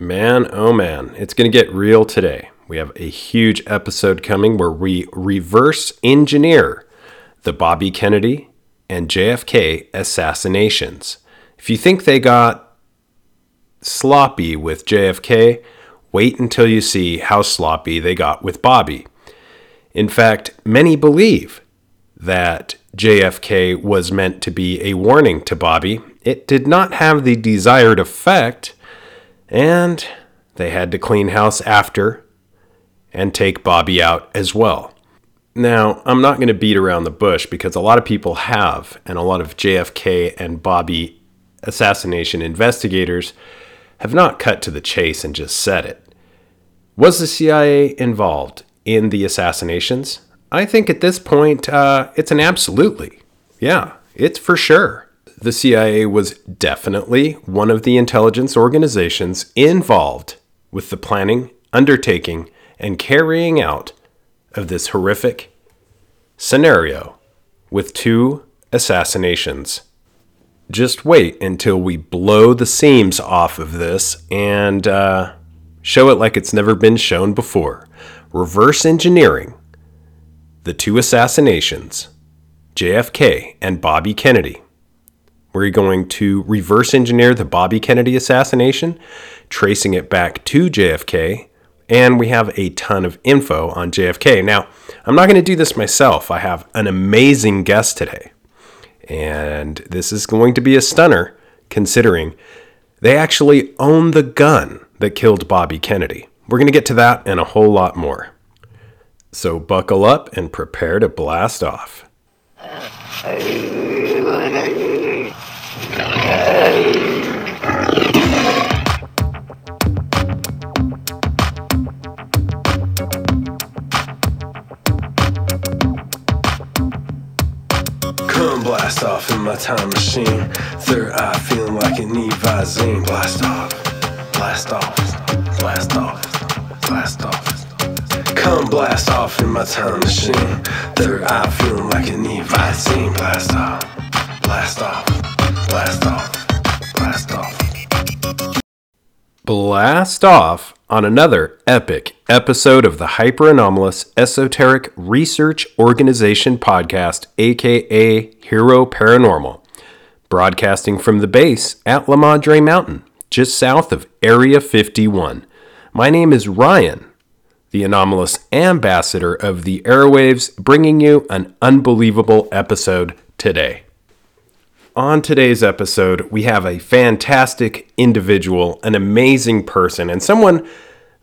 Man, oh man, it's going to get real today. We have a huge episode coming where we reverse engineer the Bobby Kennedy and JFK assassinations. If you think they got sloppy with JFK, wait until you see how sloppy they got with Bobby. In fact, many believe that JFK was meant to be a warning to Bobby. It did not have the desired effect, and they had to clean house after and take Bobby out as well. Now, I'm not going to beat around the bush because a lot of people have, and a lot of JFK and Bobby assassination investigators have not cut to the chase and just said it. Was the CIA involved in the assassinations? I think at this point, uh, it's an absolutely. Yeah, it's for sure. The CIA was definitely one of the intelligence organizations involved with the planning, undertaking, and carrying out of this horrific scenario with two assassinations. Just wait until we blow the seams off of this and uh, show it like it's never been shown before. Reverse engineering the two assassinations, JFK and Bobby Kennedy. We're going to reverse engineer the Bobby Kennedy assassination, tracing it back to JFK, and we have a ton of info on JFK. Now, I'm not going to do this myself. I have an amazing guest today, and this is going to be a stunner considering they actually own the gun that killed Bobby Kennedy. We're going to get to that and a whole lot more. So buckle up and prepare to blast off. Come blast off in my time machine. Third eye feeling like it need Visine. Blast off, blast off, blast off, blast off. Come blast off in my time machine. Third eye feeling like it need Visine. Blast off, blast off, blast off, blast off. Blast off on another epic episode of the Hyper Anomalous Esoteric Research Organization podcast, aka Hero Paranormal, broadcasting from the base at La Madre Mountain, just south of Area 51. My name is Ryan, the anomalous ambassador of the airwaves, bringing you an unbelievable episode today. On today's episode, we have a fantastic individual, an amazing person, and someone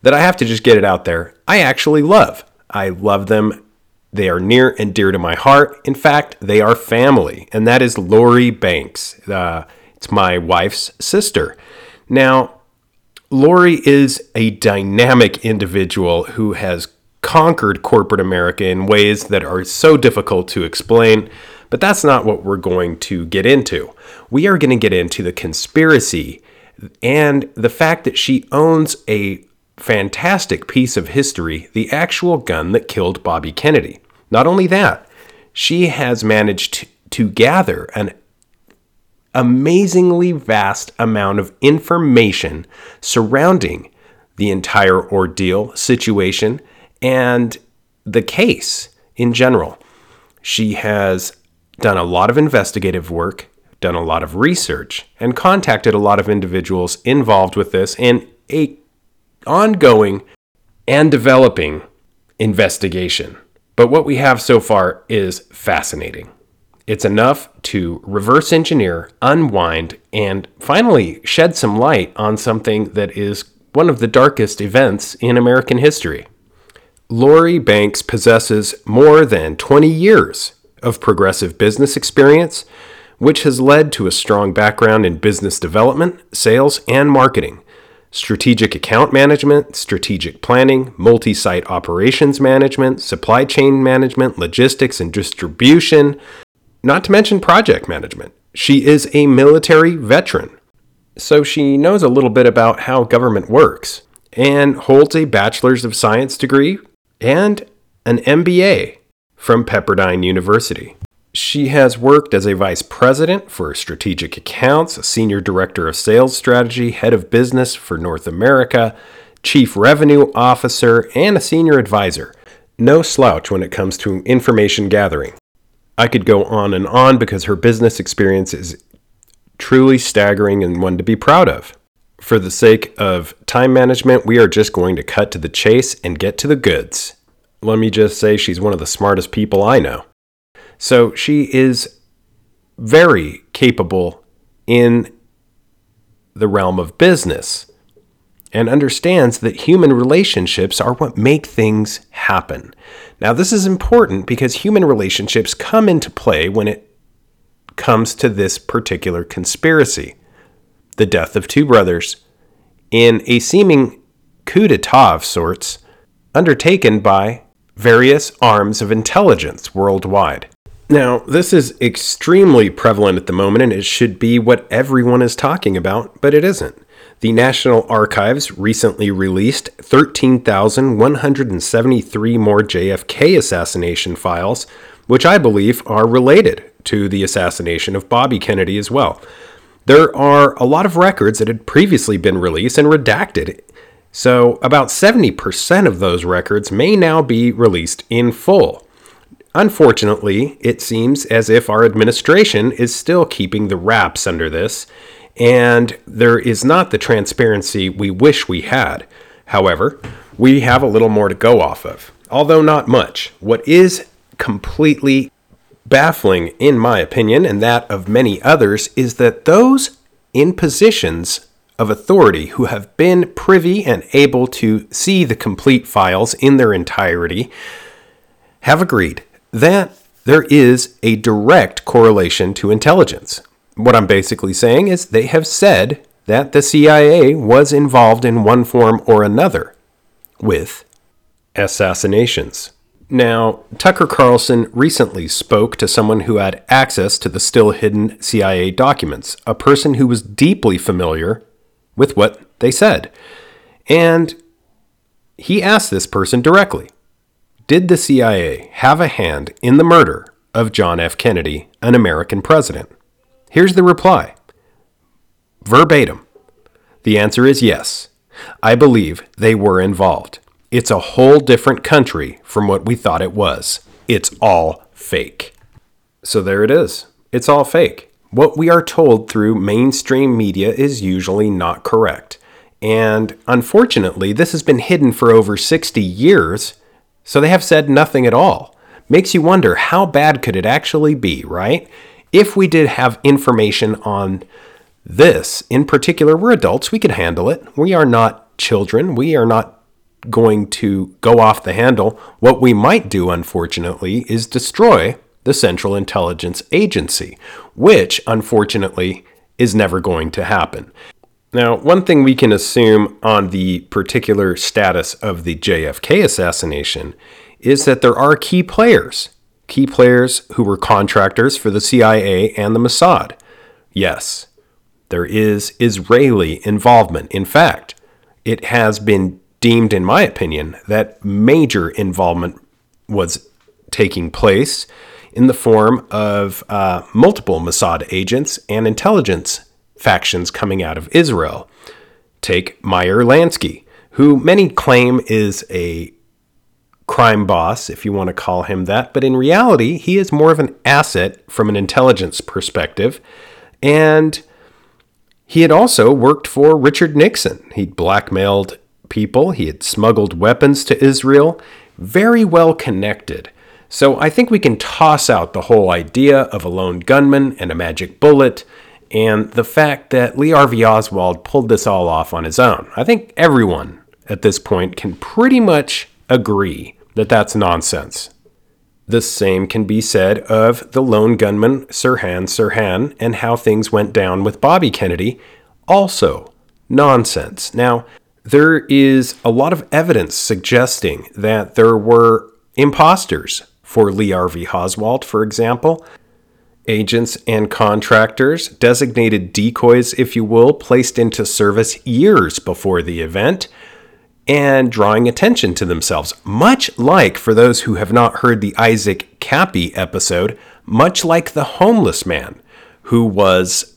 that I have to just get it out there. I actually love. I love them. They are near and dear to my heart. In fact, they are family, and that is Lori Banks. Uh, it's my wife's sister. Now, Lori is a dynamic individual who has conquered corporate America in ways that are so difficult to explain. But that's not what we're going to get into. We are going to get into the conspiracy and the fact that she owns a fantastic piece of history the actual gun that killed Bobby Kennedy. Not only that, she has managed to, to gather an amazingly vast amount of information surrounding the entire ordeal situation and the case in general. She has done a lot of investigative work, done a lot of research, and contacted a lot of individuals involved with this in a ongoing and developing investigation. But what we have so far is fascinating. It's enough to reverse engineer, unwind, and finally shed some light on something that is one of the darkest events in American history. Lori Banks possesses more than 20 years of progressive business experience, which has led to a strong background in business development, sales, and marketing, strategic account management, strategic planning, multi site operations management, supply chain management, logistics and distribution, not to mention project management. She is a military veteran, so she knows a little bit about how government works and holds a Bachelor's of Science degree and an MBA from Pepperdine University. She has worked as a vice president for strategic accounts, a senior director of sales strategy, head of business for North America, chief revenue officer, and a senior advisor. No slouch when it comes to information gathering. I could go on and on because her business experience is truly staggering and one to be proud of. For the sake of time management, we are just going to cut to the chase and get to the goods. Let me just say she's one of the smartest people I know. So she is very capable in the realm of business and understands that human relationships are what make things happen. Now, this is important because human relationships come into play when it comes to this particular conspiracy the death of two brothers in a seeming coup d'etat of sorts undertaken by various arms of intelligence worldwide. Now, this is extremely prevalent at the moment, and it should be what everyone is talking about, but it isn't. The National Archives recently released 13,173 more JFK assassination files, which I believe are related to the assassination of Bobby Kennedy as well. There are a lot of records that had previously been released and redacted, so about 70% of those records may now be released in full. Unfortunately, it seems as if our administration is still keeping the wraps under this, and there is not the transparency we wish we had. However, we have a little more to go off of, although not much. What is completely baffling, in my opinion, and that of many others, is that those in positions of authority who have been privy and able to see the complete files in their entirety have agreed that there is a direct correlation to intelligence. What I'm basically saying is they have said that the CIA was involved in one form or another with assassinations. Now, Tucker Carlson recently spoke to someone who had access to the still hidden CIA documents, a person who was deeply familiar with what they said. And he asked this person directly did the CIA have a hand in the murder of John F. Kennedy, an American president? Here's the reply verbatim. The answer is yes. I believe they were involved. It's a whole different country from what we thought it was. It's all fake. So there it is. It's all fake. What we are told through mainstream media is usually not correct. And unfortunately, this has been hidden for over 60 years so they have said nothing at all. Makes you wonder how bad could it actually be, right? If we did have information on this in particular, we're adults, we could handle it. We are not children. We are not going to go off the handle. What we might do, unfortunately, is destroy the Central Intelligence Agency, which, unfortunately, is never going to happen. Now, one thing we can assume on the particular status of the JFK assassination is that there are key players, key players who were contractors for the CIA and the Mossad. Yes, there is Israeli involvement. In fact, it has been deemed, in my opinion, that major involvement was taking place in the form of uh, multiple Mossad agents and intelligence factions coming out of Israel. Take Meyer Lansky, who many claim is a crime boss, if you want to call him that, but in reality, he is more of an asset from an intelligence perspective. And he had also worked for Richard Nixon. He'd blackmailed people, he had smuggled weapons to Israel, very well connected. So I think we can toss out the whole idea of a lone gunman and a magic bullet and the fact that Lee Harvey Oswald pulled this all off on his own. I think everyone at this point can pretty much agree that that's nonsense. The same can be said of the lone gunman Sirhan Sirhan and how things went down with Bobby Kennedy. Also, nonsense. Now, there is a lot of evidence suggesting that there were imposters for Lee Harvey Oswald, for example agents and contractors, designated decoys, if you will, placed into service years before the event, and drawing attention to themselves. Much like, for those who have not heard the Isaac Kappy episode, much like the homeless man who was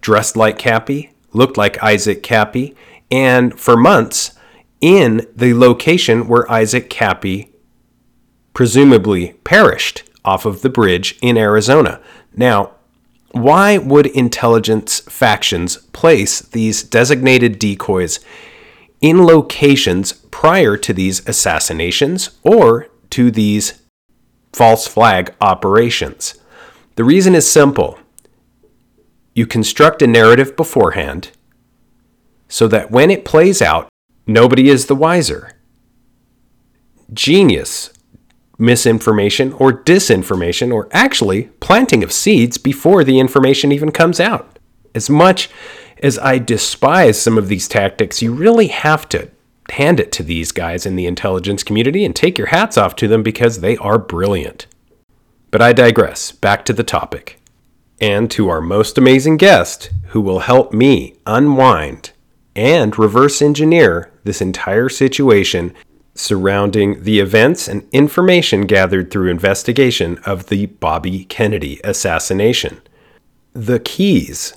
dressed like Kappy, looked like Isaac Kappy, and for months in the location where Isaac Kappy presumably perished off of the bridge in Arizona. Now, why would intelligence factions place these designated decoys in locations prior to these assassinations or to these false flag operations? The reason is simple. You construct a narrative beforehand so that when it plays out, nobody is the wiser. Genius misinformation or disinformation, or actually planting of seeds before the information even comes out. As much as I despise some of these tactics, you really have to hand it to these guys in the intelligence community and take your hats off to them because they are brilliant. But I digress. Back to the topic. And to our most amazing guest, who will help me unwind and reverse engineer this entire situation surrounding the events and information gathered through investigation of the Bobby Kennedy assassination. The keys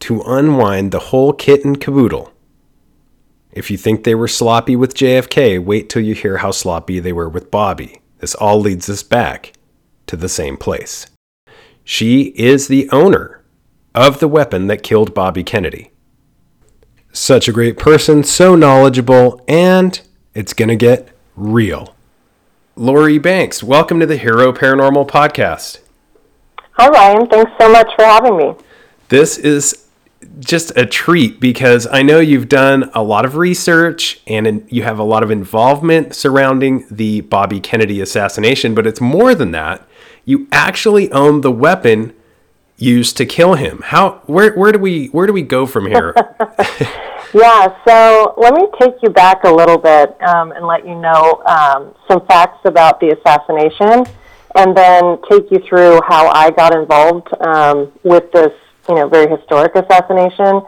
to unwind the whole kit and caboodle. If you think they were sloppy with JFK, wait till you hear how sloppy they were with Bobby. This all leads us back to the same place. She is the owner of the weapon that killed Bobby Kennedy. Such a great person, so knowledgeable, and it's going to get real. Lori Banks, welcome to the Hero Paranormal Podcast. Hi, Ryan. Thanks so much for having me. This is just a treat because I know you've done a lot of research and you have a lot of involvement surrounding the Bobby Kennedy assassination, but it's more than that. You actually own the weapon used to kill him. How where where do we where do we go from here? Yeah, so let me take you back a little bit um, and let you know um, some facts about the assassination, and then take you through how I got involved um, with this, you know, very historic assassination,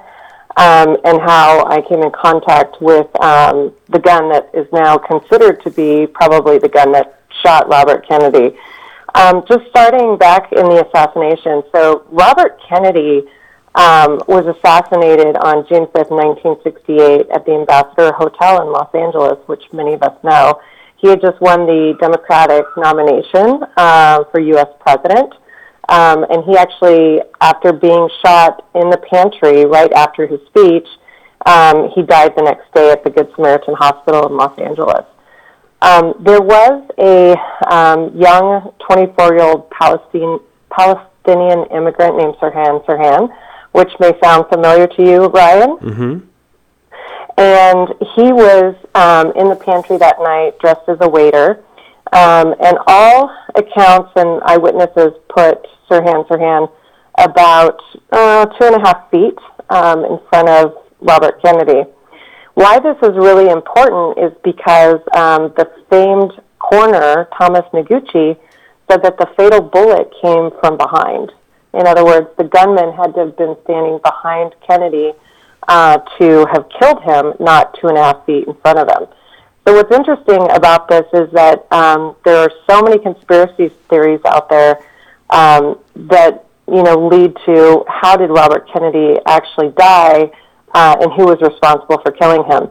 um, and how I came in contact with um, the gun that is now considered to be probably the gun that shot Robert Kennedy. Um, just starting back in the assassination, so Robert Kennedy um, was assassinated on June 5th, 1968, at the Ambassador Hotel in Los Angeles, which many of us know. He had just won the Democratic nomination uh, for U.S. president. Um, and he actually, after being shot in the pantry right after his speech, um, he died the next day at the Good Samaritan Hospital in Los Angeles. Um, there was a um, young 24 year old Palestinian, Palestinian immigrant named Sirhan Sirhan which may sound familiar to you, Ryan. Mm-hmm. And he was um, in the pantry that night dressed as a waiter. Um, and all accounts and eyewitnesses put Sirhan Sirhan about uh, two and a half feet um, in front of Robert Kennedy. Why this is really important is because um, the famed coroner, Thomas Noguchi, said that the fatal bullet came from behind. In other words, the gunman had to have been standing behind Kennedy uh, to have killed him, not two and a half feet in front of him. So what's interesting about this is that um, there are so many conspiracy theories out there um, that you know lead to how did Robert Kennedy actually die, uh, and who was responsible for killing him.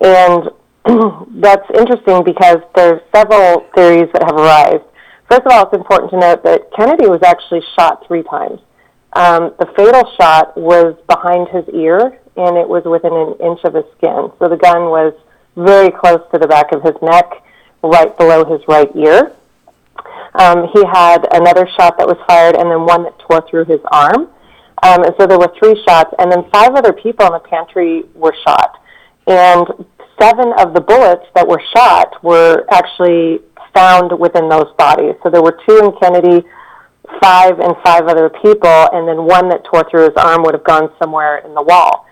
And that's interesting because there's several theories that have arisen. First of all, it's important to note that Kennedy was actually shot three times. Um, the fatal shot was behind his ear, and it was within an inch of his skin. So the gun was very close to the back of his neck, right below his right ear. Um, he had another shot that was fired, and then one that tore through his arm. Um, and so there were three shots, and then five other people in the pantry were shot. And seven of the bullets that were shot were actually found within those bodies. So there were two in Kennedy, five and five other people, and then one that tore through his arm would have gone somewhere in the wall.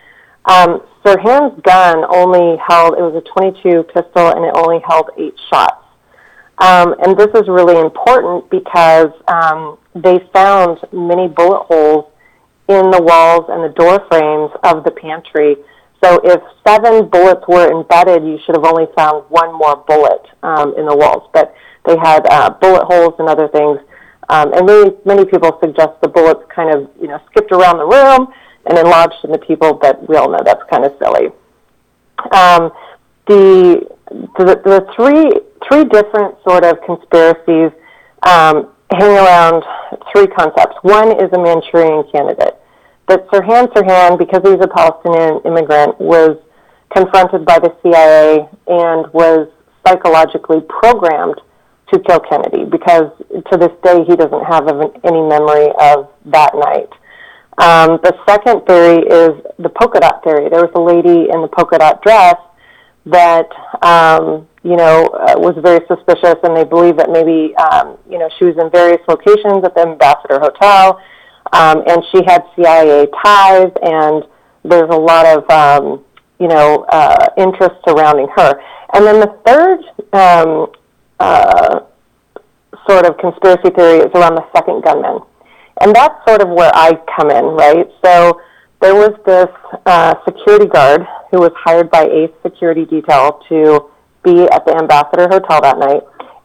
Um, Sirhan's gun only held, it was a 22 pistol, and it only held eight shots. Um, and this is really important because um, they found many bullet holes in the walls and the door frames of the pantry so if seven bullets were embedded, you should have only found one more bullet um, in the walls. But they had uh, bullet holes and other things Um, and many, many people suggest the bullets kind of, you know, skipped around the room and then lodged in the people, but we all know that's kind of silly. Um, the, the, the three, three different sort of conspiracies um, hang around three concepts. One is a Manchurian candidate. That Sirhan Sirhan, because he's a Palestinian immigrant, was confronted by the CIA and was psychologically programmed to kill Kennedy because to this day he doesn't have any memory of that night. Um, the second theory is the polka dot theory. There was a lady in the polka dot dress that um, you know uh, was very suspicious, and they believe that maybe um, you know she was in various locations at the Ambassador Hotel, um, and she had CIA ties, and there's a lot of um, you know uh, interest surrounding her. And then the third um, uh, sort of conspiracy theory is around the second gunman. And that's sort of where I come in, right? So there was this uh, security guard who was hired by Ace Security Detail to be at the Ambassador Hotel that night.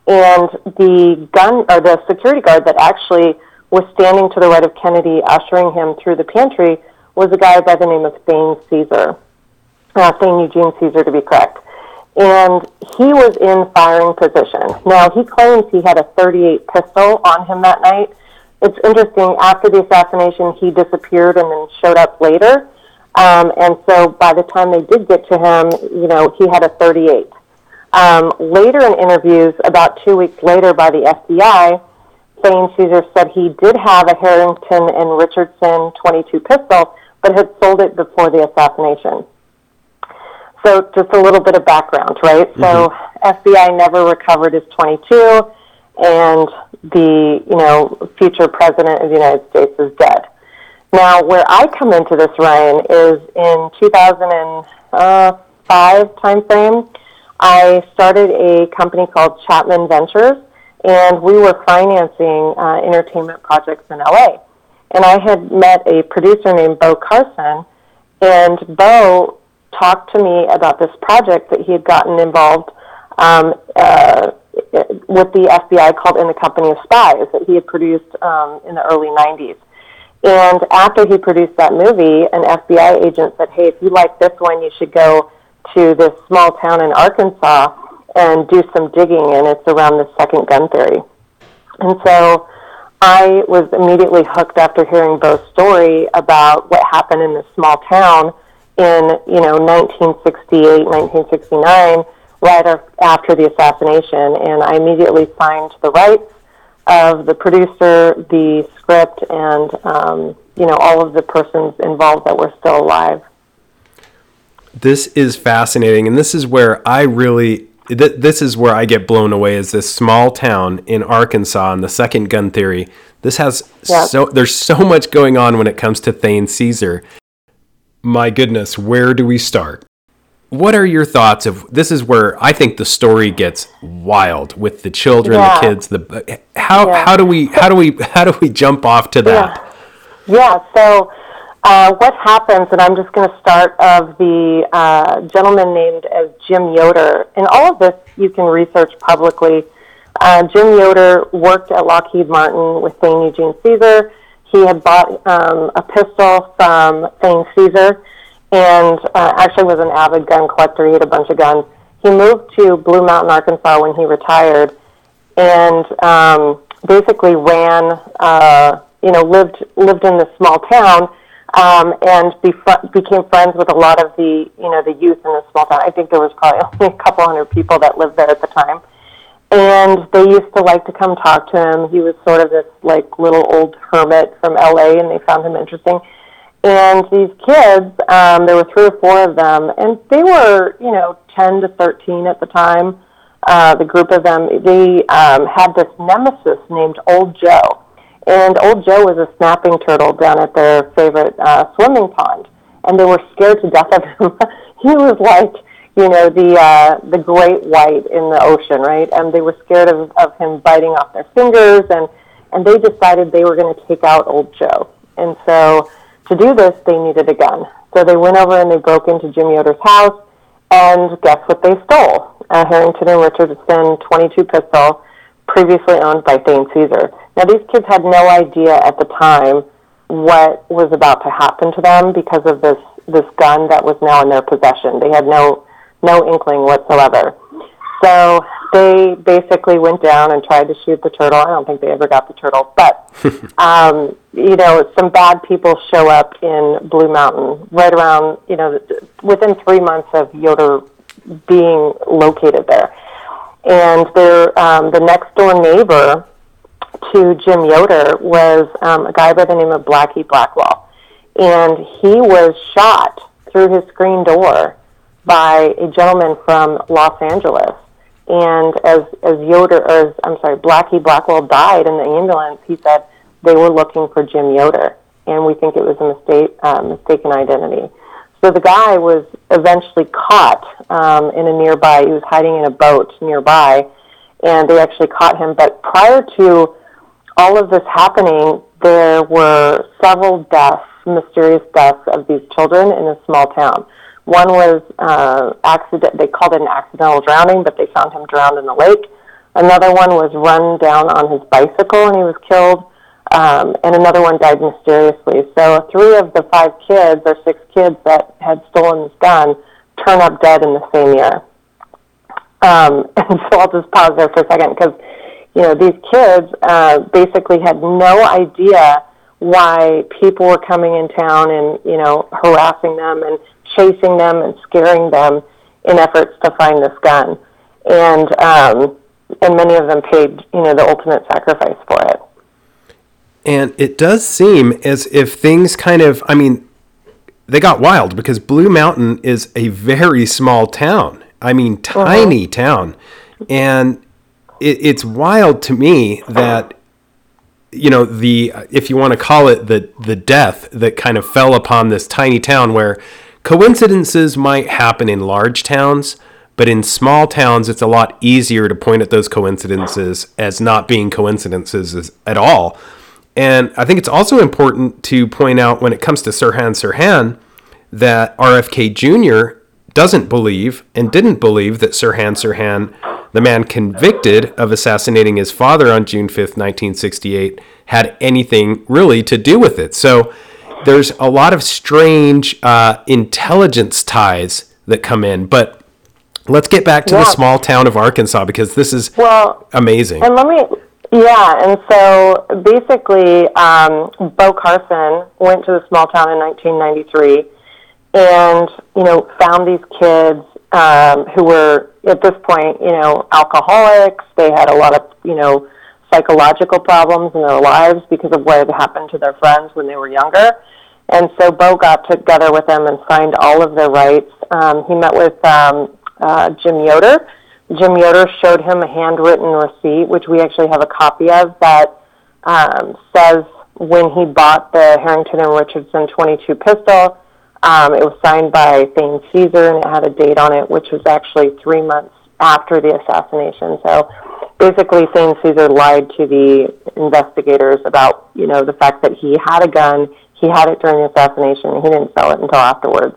And the gun or the security guard that actually was standing to the right of Kennedy, ushering him through the pantry, was a guy by the name of Thane Cesar. Uh, Thane Eugene Cesar, to be correct and he was in firing position. Now, he claims he had a 38 pistol on him that night. It's interesting, after the assassination, he disappeared and then showed up later. Um, and so by the time they did get to him, you know, he had a 38. Um, later in interviews, about two weeks later by the FBI, Thane Cesar said he did have a Harrington and Richardson 22 pistol, but had sold it before the assassination. So just a little bit of background, right? Mm-hmm. So FBI never recovered his 22, and the you know future president of the United States is dead. Now, where I come into this, Ryan, is in 2005 timeframe. I started a company called Chapman Ventures, and we were financing uh, entertainment projects in LA. And I had met a producer named Bo Carson, and Bo talked to me about this project that he had gotten involved um, uh, with the FBI called In the Company of Spies that he had produced um, in the early 90s. And after he produced that movie, an FBI agent said, Hey, if you like this one, you should go to this small town in Arkansas and do some digging, and it's around the second gun theory. And so I was immediately hooked after hearing Bo's story about what happened in this small town in you know 1968, 1969, right after the assassination, and I immediately signed the rights of the producer, the script, and um, you know all of the persons involved that were still alive. This is fascinating, and this is where I really this is where I get blown away is this small town in Arkansas and the second gun theory. This has yep. so there's so much going on when it comes to Thane Cesar my goodness, where do we start? What are your thoughts of this? Is where I think the story gets wild with the children, yeah. the kids. The how yeah. how do we how do we how do we jump off to that? Yeah. yeah so uh, what happens, and I'm just going to start of the uh, gentleman named as Jim Yoder, and all of this you can research publicly. Uh, Jim Yoder worked at Lockheed Martin with Thane Eugene Cesar. He had bought um, a pistol from Thane Cesar and uh, actually was an avid gun collector. He had a bunch of guns. He moved to Blue Mountain, Arkansas when he retired and um, basically ran, uh, you know, lived, lived in this small town um, and bef- became friends with a lot of the, you know, the youth in the small town. I think there was probably only a couple hundred people that lived there at the time and they used to like to come talk to him. He was sort of this like little old hermit from LA, and they found him interesting. And these kids, um, there were three or four of them, and they were, you know, 10 to 13 at the time. Uh, the group of them, they um, had this nemesis named Old Joe. And Old Joe was a snapping turtle down at their favorite uh, swimming pond. And they were scared to death of him. he was like, you know, the uh, the great white in the ocean, right? And they were scared of, of him biting off their fingers, and and they decided they were going to take out Old Joe. And so to do this, they needed a gun. So they went over and they broke into Jimmy Yoder's house, and guess what they stole? A Harrington and Richardson 22 pistol, previously owned by Thane Cesar. Now, these kids had no idea at the time what was about to happen to them because of this this gun that was now in their possession. They had no no inkling whatsoever. So they basically went down and tried to shoot the turtle. I don't think they ever got the turtle, but um, you know, some bad people show up in Blue Mountain right around you know within three months of Yoder being located there, and their um, the next door neighbor to Jim Yoder was um, a guy by the name of Blackie Blackwell, and he was shot through his screen door by a gentleman from Los Angeles. And as as Yoder, or as, I'm sorry, Blackie Blackwell died in the ambulance, he said they were looking for Jim Yoder, and we think it was a mistake, uh, mistaken identity. So the guy was eventually caught um, in a nearby. He was hiding in a boat nearby, and they actually caught him. But prior to all of this happening, there were several deaths, mysterious deaths of these children in a small town. One was uh, accident. They called it an accidental drowning, but they found him drowned in the lake. Another one was run down on his bicycle and he was killed. Um, and another one died mysteriously. So three of the five kids, or six kids that had stolen this gun, turn up dead in the same year. Um, and so I'll just pause there for a second because you know, these kids uh, basically had no idea why people were coming in town and, you know, harassing them and chasing them and scaring them in efforts to find this gun. And, um, and many of them paid, you know, the ultimate sacrifice for it. And it does seem as if things kind of, I mean, they got wild because Blue Mountain is a very small town. I mean, uh-huh. tiny uh-huh. town. And it, it's wild to me that you know the if you want to call it the the death that kind of fell upon this tiny town where coincidences might happen in large towns but in small towns it's a lot easier to point at those coincidences as not being coincidences at all. And i think it's also important to point out when it comes to sirhan sirhan that rfk jr doesn't believe and didn't believe that sirhan sirhan the man convicted of assassinating his father on June 5th, 1968, had anything really to do with it. So there's a lot of strange uh, intelligence ties that come in. But let's get back to yeah. the small town of Arkansas because this is well, amazing. And let me, yeah, and so basically, um, Bo Carson went to the small town in 1993 and, you know, found these kids um, who were at this point, you know, alcoholics. They had a lot of, you know, psychological problems in their lives because of what had happened to their friends when they were younger. And so Bo got together with them and signed all of their rights. Um, he met with um, uh, Jim Yoder. Jim Yoder showed him a handwritten receipt, which we actually have a copy of, that um, says when he bought the Harrington and Richardson 22 pistol, um, it was signed by Thane Cesar, and it had a date on it, which was actually three months after the assassination. So basically, Thane Cesar lied to the investigators about, you know, the fact that he had a gun, he had it during the assassination, and he didn't sell it until afterwards.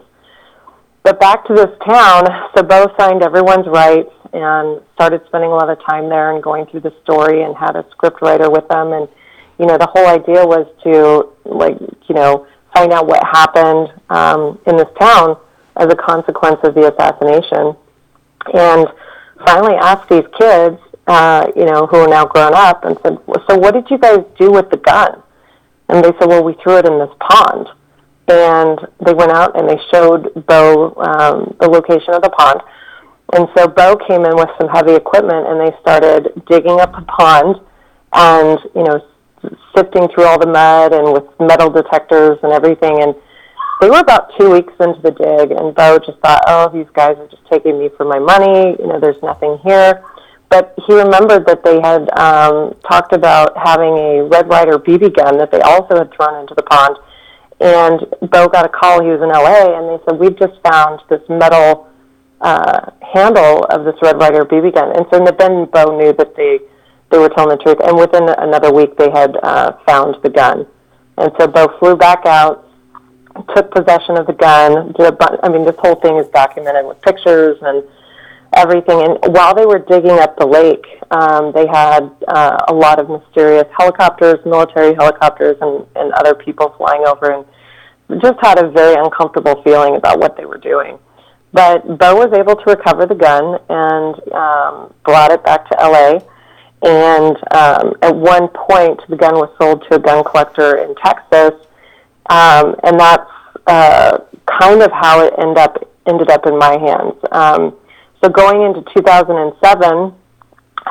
But back to this town, so Bo signed everyone's rights and started spending a lot of time there and going through the story and had a script writer with them. And, you know, the whole idea was to, like, you know, find out what happened um, in this town as a consequence of the assassination. And finally asked these kids, uh, you know, who are now grown up, and said, "So what did you guys do with the gun?" And they said, "Well, we threw it in this pond." And they went out and they showed Bo um, the location of the pond. And so Bo came in with some heavy equipment, and they started digging up the pond, and you know, sifting through all the mud and with metal detectors and everything. And they were about two weeks into the dig, and Bo just thought, oh, these guys are just taking me for my money. You know, there's nothing here. But he remembered that they had um, talked about having a Red Ryder BB gun that they also had thrown into the pond. And Bo got a call. He was in LA, and they said, we've just found this metal uh, handle of this Red Ryder BB gun. And so the then Bo knew that they they were telling the truth. And within another week, they had uh, found the gun. And so Bo flew back out, took possession of the gun. Did a bu- I mean, this whole thing is documented with pictures and everything. And while they were digging up the lake, um, they had uh, a lot of mysterious helicopters, military helicopters, and, and other people flying over, and just had a very uncomfortable feeling about what they were doing. But Bo was able to recover the gun and um, brought it back to LA. And um, at one point, the gun was sold to a gun collector in Texas, um, and that's uh, kind of how it ended up ended up in my hands. Um, so going into 2007, um,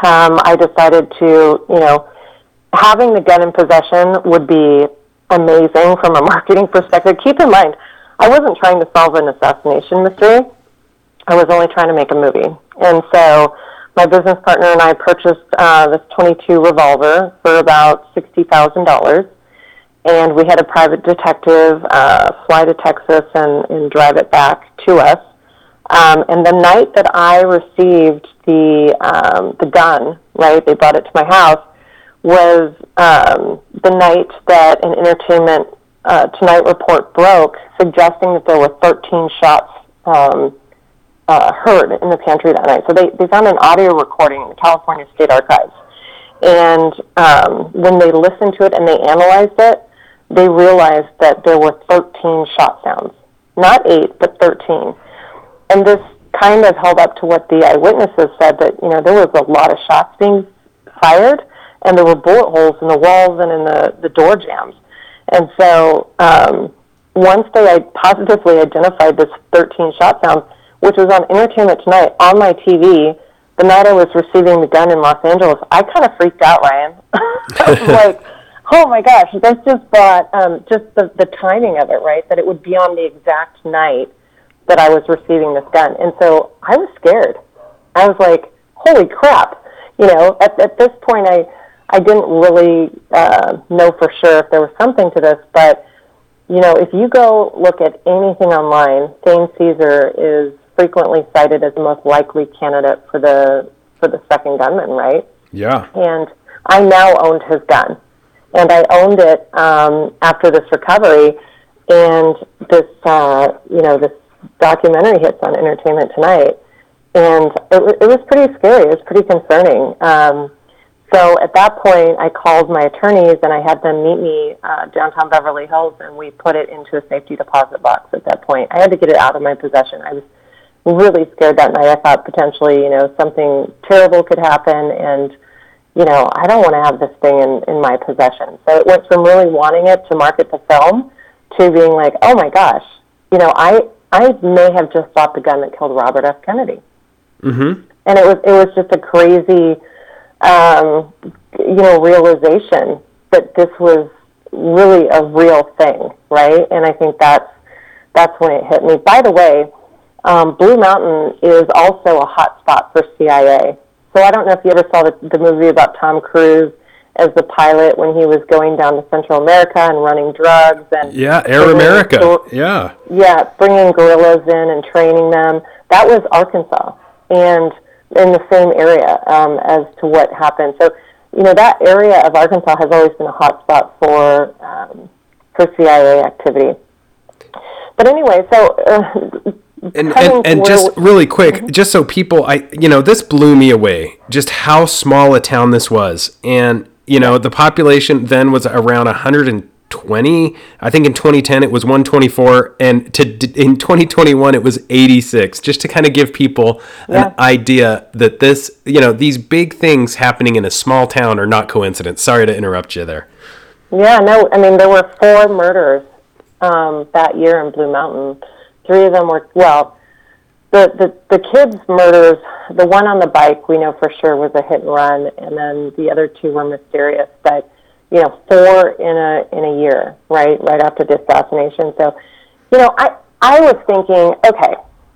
I decided to, you know, having the gun in possession would be amazing from a marketing perspective. Keep in mind, I wasn't trying to solve an assassination mystery. I was only trying to make a movie. And so my business partner and I purchased uh, this 22 revolver for about $60,000. And we had a private detective uh, fly to Texas and, and drive it back to us. Um, and the night that I received the um, the gun, right, they brought it to my house, was um, the night that an Entertainment uh, Tonight report broke, suggesting that there were 13 shots um, uh, heard in the pantry that night. So they, they found an audio recording in the California State Archives. And um, when they listened to it and they analyzed it, they realized that there were 13 shot sounds. Not eight, but 13. And this kind of held up to what the eyewitnesses said that, you know, there was a lot of shots being fired and there were bullet holes in the walls and in the, the door jambs. And so um, once they positively identified this 13 shot sounds, which was on Entertainment Tonight on my TV the night I was receiving the gun in Los Angeles, I kind of freaked out, Ryan. I was like, oh my gosh, this just brought um, just the, the timing of it, right? That it would be on the exact night that I was receiving this gun. And so I was scared. I was like, holy crap. You know, at, at this point, I, I didn't really uh, know for sure if there was something to this, but you know, if you go look at anything online, Thane Cesar is frequently cited as the most likely candidate for the for the second gunman, right? Yeah. And I now owned his gun, and I owned it um, after this recovery, and this uh, you know this documentary hits on Entertainment Tonight, and it, it was pretty scary. It was pretty concerning. Um, so at that point, I called my attorneys and I had them meet me uh, downtown Beverly Hills, and we put it into a safety deposit box. At that point, I had to get it out of my possession. I was really scared that night. I thought potentially, you know, something terrible could happen, and you know, I don't want to have this thing in in my possession. So it went from really wanting it to market the film to being like, oh my gosh, you know, I I may have just bought the gun that killed Robert F. Kennedy. Mm-hmm. And it was it was just a crazy um, you know, realization that this was really a real thing, right? And I think that's that's when it hit me. By the way, um, Blue Mountain is also a hot spot for CIA. So I don't know if you ever saw the, the movie about Tom Cruise as the pilot when he was going down to Central America and running drugs and yeah, Air America, yeah, yeah, bringing guerrillas in and training them. That was Arkansas, and in the same area um, as to what happened. So, you know, that area of Arkansas has always been a hot spot for um, for CIA activity. But anyway, so. Uh, and, and, and just really quick, mm-hmm. just so people, I you know, this blew me away. Just how small a town this was, and you know, the population then was around 120 i think in 2010 it was 124 and to in 2021 it was 86 just to kind of give people yeah. an idea that this you know these big things happening in a small town are not coincidence sorry to interrupt you there yeah no i mean there were four murders um, that year in blue mountain three of them were well the, the the kids murders the one on the bike we know for sure was a hit and run and then the other two were mysterious but you know, four in a in a year, right, right after the assassination. So, you know, I I was thinking, okay,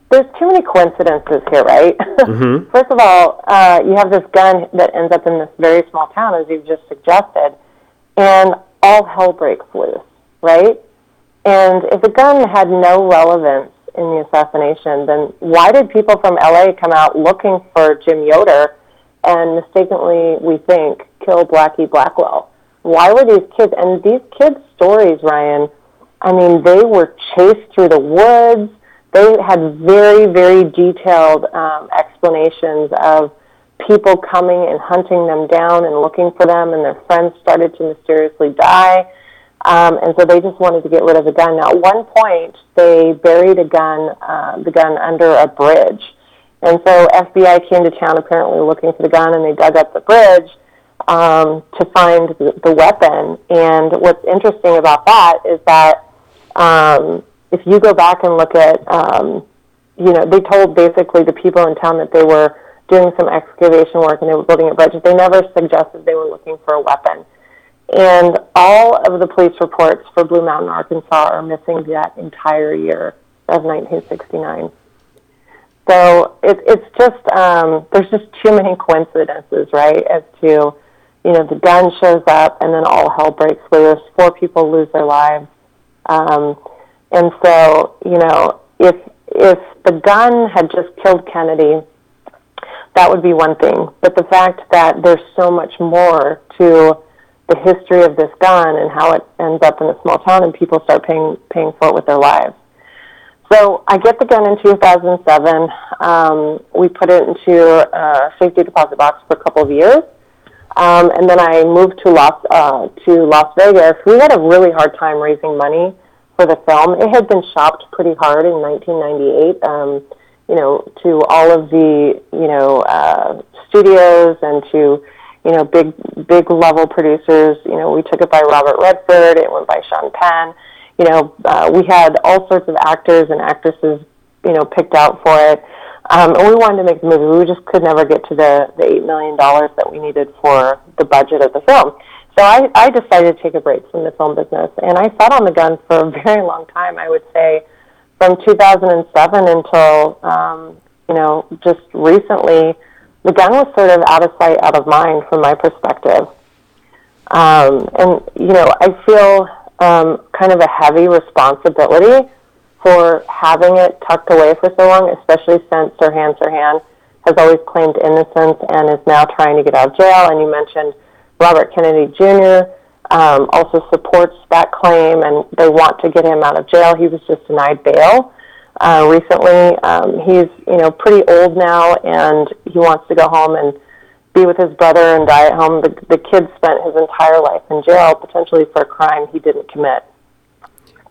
there's too many coincidences here, right? Mm-hmm. First of all, uh, you have this gun that ends up in this very small town, as you've just suggested, and all hell breaks loose, right? And if the gun had no relevance in the assassination, then why did people from LA come out looking for Jim Yoder and mistakenly, we think, kill Blackie Blackwell? why were these kids and these kids' stories, Ryan? I mean, they were chased through the woods. they had very, very detailed um, explanations of people coming and hunting them down and looking for them, and their friends started to mysteriously die. Um, and so they just wanted to get rid of the gun. Now, at one point, they buried a gun, uh, the gun under a bridge. And so FBI came to town apparently looking for the gun, and they dug up the bridge um, to find the, the weapon. And what's interesting about that is that um, if you go back and look at, um, you know, they told basically the people in town that they were doing some excavation work and they were building a bridge. They never suggested they were looking for a weapon. And all of the police reports for Blue Mountain, Arkansas are missing that entire year of 1969. So it, it's just, um, there's just too many coincidences, right, as to, you know, the gun shows up and then all hell breaks loose. Four people lose their lives. Um, and so, you know, if, if the gun had just killed Kennedy, that would be one thing. But the fact that there's so much more to the history of this gun and how it ends up in a small town and people start paying paying for it with their lives. So I get the gun in 2007. Um, we put it into a safety deposit box for a couple of years, um, and then I moved to Las uh, to Las Vegas. We had a really hard time raising money for the film. It had been shopped pretty hard in 1998. Um, you know, to all of the you know uh, studios and to you know big big level producers. You know, we took it by Robert Redford. It went by Sean Penn. You know, uh, we had all sorts of actors and actresses you know picked out for it. Um, and we wanted to make the movie. We just could never get to the, the $8 million that we needed for the budget of the film. So I, I decided to take a break from the film business. And I sat on the gun for a very long time. I would say from 2007 until um, you know just recently, the gun was sort of out of sight, out of mind from my perspective. Um, and you know, I feel um, kind of a heavy responsibility for having it tucked away for so long, especially since Sirhan Sirhan has always claimed innocence and is now trying to get out of jail. And you mentioned Robert Kennedy Jr um, also supports that claim, and they want to get him out of jail. He was just denied bail uh, recently. Um, he's you know pretty old now, and he wants to go home and be with his brother and die at home. The, the kid spent his entire life in jail, potentially for a crime he didn't commit.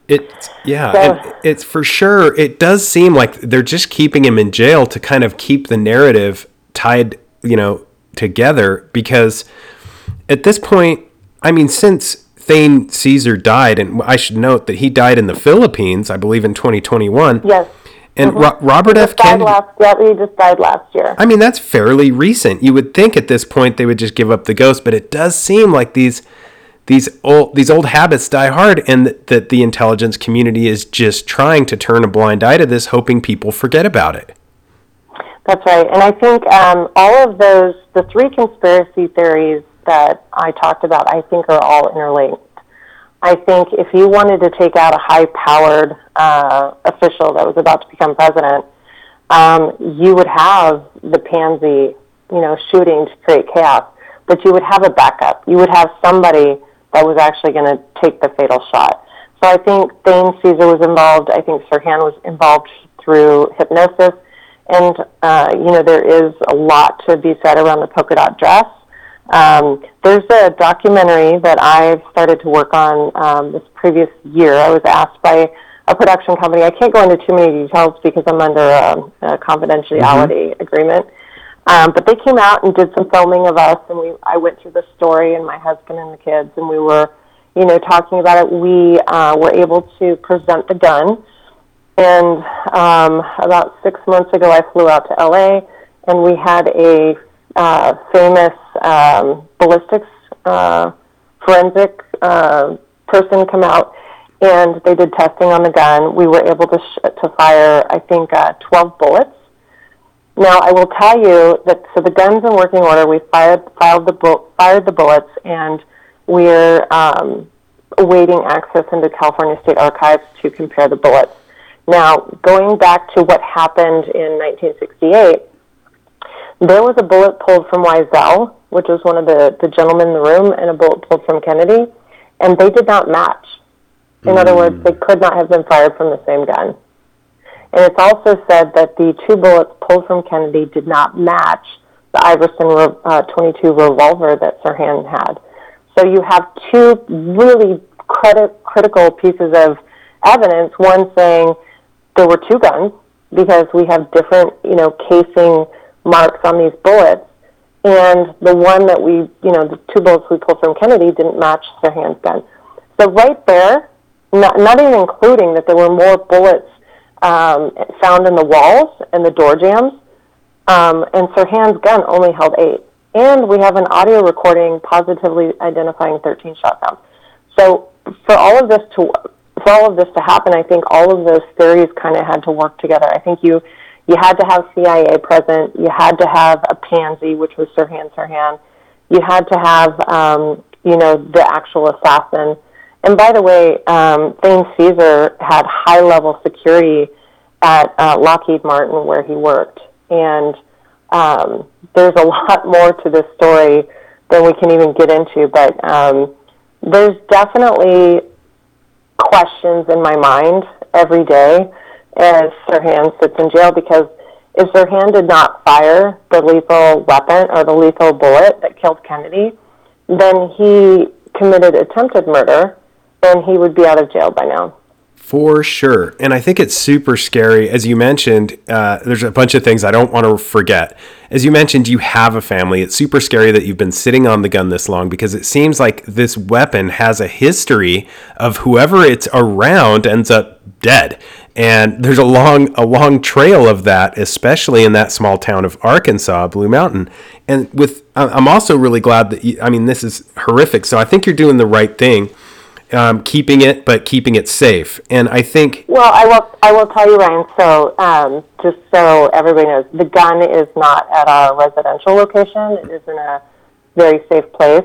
It yeah, so, it's for sure. It does seem like they're just keeping him in jail to kind of keep the narrative tied, you know, together because at this point I mean, since Thane Cesar died, and I should note that he died in the Philippines, I believe, in 2021. Yes. And mm-hmm. Ro- Robert F. Kennedy. Last, yeah, he just died last year. I mean, that's fairly recent. You would think at this point they would just give up the ghost, but it does seem like these these old these old habits die hard, and that, that the intelligence community is just trying to turn a blind eye to this, hoping people forget about it. That's right, and I think um, all of those the three conspiracy theories that I talked about, I think are all interlinked. I think if you wanted to take out a high-powered uh, official that was about to become president, um, you would have the pansy, you know, shooting to create chaos, but you would have a backup. You would have somebody that was actually going to take the fatal shot. So I think Thane Cesar was involved. I think Sirhan was involved through hypnosis. And, uh, you know, there is a lot to be said around the polka dot dress. Um, there's a documentary that I've started to work on um, this previous year. I was asked by a production company. I can't go into too many details because I'm under a, a confidentiality mm-hmm. agreement. Um, but they came out and did some filming of us, and we I went through the story and my husband and the kids, and we were, you know, talking about it. We uh, were able to present the gun, and um, about six months ago, I flew out to LA, and we had a uh, famous um, ballistics uh, forensic uh, person come out, and they did testing on the gun. We were able to sh- to fire, I think, uh, 12 bullets. Now, I will tell you that so the gun's in working order. We fired filed the bu- fired the bullets, and we're um, awaiting access into California State Archives to compare the bullets. Now, going back to what happened in 1968 there was a bullet pulled from Weisel, which was one of the, the gentlemen in the room, and a bullet pulled from Kennedy, and they did not match. In mm. other words, they could not have been fired from the same gun. And it's also said that the two bullets pulled from Kennedy did not match the Iver Johnson uh, 22 revolver that Sirhan had. So you have two really credit, critical pieces of evidence. One saying there were two guns because we have different, you know, casing marks on these bullets. And the one that we, you know, the two bullets we pulled from Kennedy didn't match Sirhan's gun. So right there, not, not even including that there were more bullets um, found in the walls and the door jambs, um, and Sirhan's gun only held eight. And we have an audio recording positively identifying 13 shot rounds. So for all of this to for all of this to happen, I think all of those theories kind of had to work together. I think you you had to have CIA present. You had to have a pansy, which was Sirhan Sirhan. You had to have um, you know the actual assassin. And by the way, um, Thane Cesar had high level security at uh, Lockheed Martin where he worked, and um, there's a lot more to this story than we can even get into. But um, there's definitely questions in my mind every day as Sirhan sits in jail because if Sirhan did not fire the lethal weapon or the lethal bullet that killed Kennedy, then he committed attempted murder and he would be out of jail by now. For sure. And I think it's super scary. As you mentioned, uh, there's a bunch of things I don't want to forget. As you mentioned, you have a family. It's super scary that you've been sitting on the gun this long because it seems like this weapon has a history of whoever it's around ends up dead. And there's a long, a long trail of that, especially in that small town of Arkansas, Blue Mountain. And with, I'm also really glad that you, I mean, this is horrific. So I think you're doing the right thing um, keeping it, but keeping it safe. And I think. Well, I will. I will tell you, Ryan. So, um, just so everybody knows, the gun is not at our residential location. It is in a very safe place.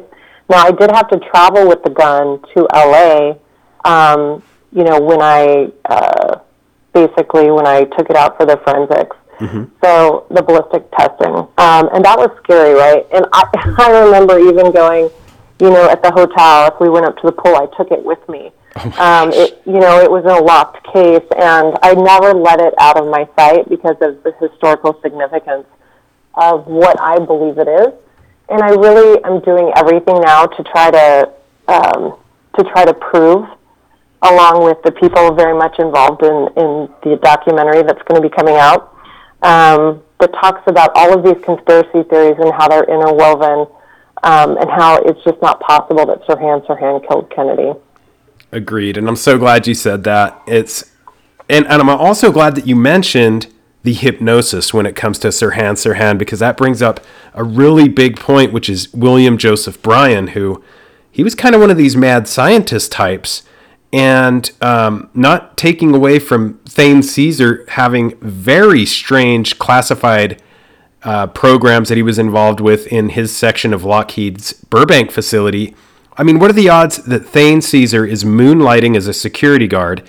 Now, I did have to travel with the gun to LA. Um, you know, when I uh, basically when I took it out for the forensics. Mm-hmm. So the ballistic testing, um, and that was scary, right? And I, I remember even going you know, at the hotel, if we went up to the pool, I took it with me. Oh um, it, you know, it was in a locked case, and I never let it out of my sight because of the historical significance of what I believe it is. And I really am doing everything now to try to um, to try to prove, along with the people very much involved in in the documentary that's going to be coming out, um, that talks about all of these conspiracy theories and how they're interwoven um, and how it's just not possible that Sirhan Sirhan killed Kennedy. Agreed, and I'm so glad you said that. It's and, and I'm also glad that you mentioned the hypnosis when it comes to Sirhan Sirhan because that brings up a really big point, which is William Joseph Bryan, who he was kind of one of these mad scientist types, and um, not taking away from Thane Cesar having very strange classified uh, programs that he was involved with in his section of Lockheed's Burbank facility. I mean, what are the odds that Thane Cesar is moonlighting as a security guard?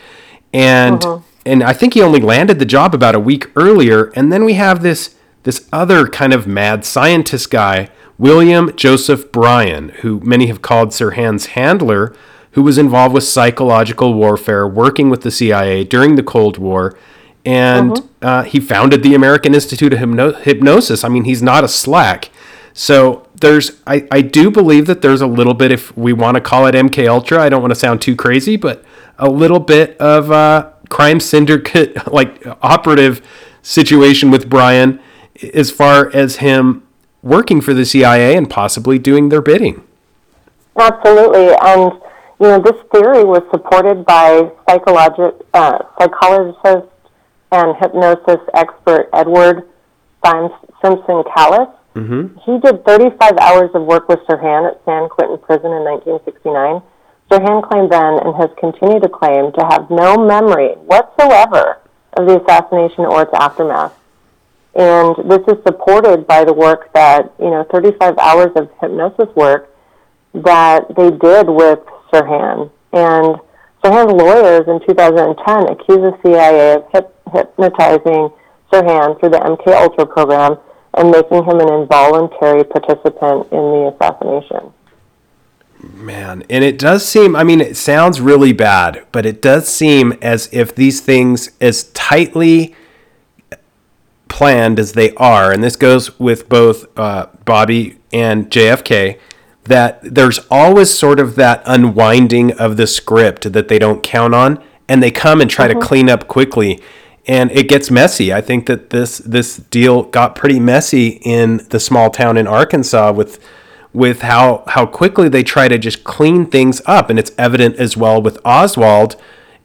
And uh-huh. and I think he only landed the job about a week earlier. And then we have this this other kind of mad scientist guy, William Joseph Bryan, who many have called Sirhan's handler, who was involved with psychological warfare, working with the CIA during the Cold War and mm-hmm. uh, he founded the American Institute of Hypno- Hypnosis. I mean, he's not a slack. So there's, I, I do believe that there's a little bit, if we want to call it MK Ultra. I don't want to sound too crazy, but a little bit of a crime syndicate like operative situation with Bryan as far as him working for the CIA and possibly doing their bidding. Absolutely, and you know this theory was supported by psychologic uh, psychologists and hypnosis expert Edward Simpson Callis. Mm-hmm. He did 35 hours of work with Sirhan at San Quentin Prison in 1969. Sirhan claimed then and has continued to claim to have no memory whatsoever of the assassination or its aftermath. And this is supported by the work that, you know, 35 hours of hypnosis work that they did with Sirhan. And Sirhan's lawyers in 2010 accused the CIA of hip- hypnotizing Sirhan through the MK Ultra program and making him an involuntary participant in the assassination. Man, and it does seem, I mean, it sounds really bad, but it does seem as if these things, as tightly planned as they are, and this goes with both uh, Bobby and JFK, that there's always sort of that unwinding of the script that they don't count on, and they come and try to clean up quickly. And it gets messy. I think that this this deal got pretty messy in the small town in Arkansas with with how how quickly they try to just clean things up, and it's evident as well with Oswald.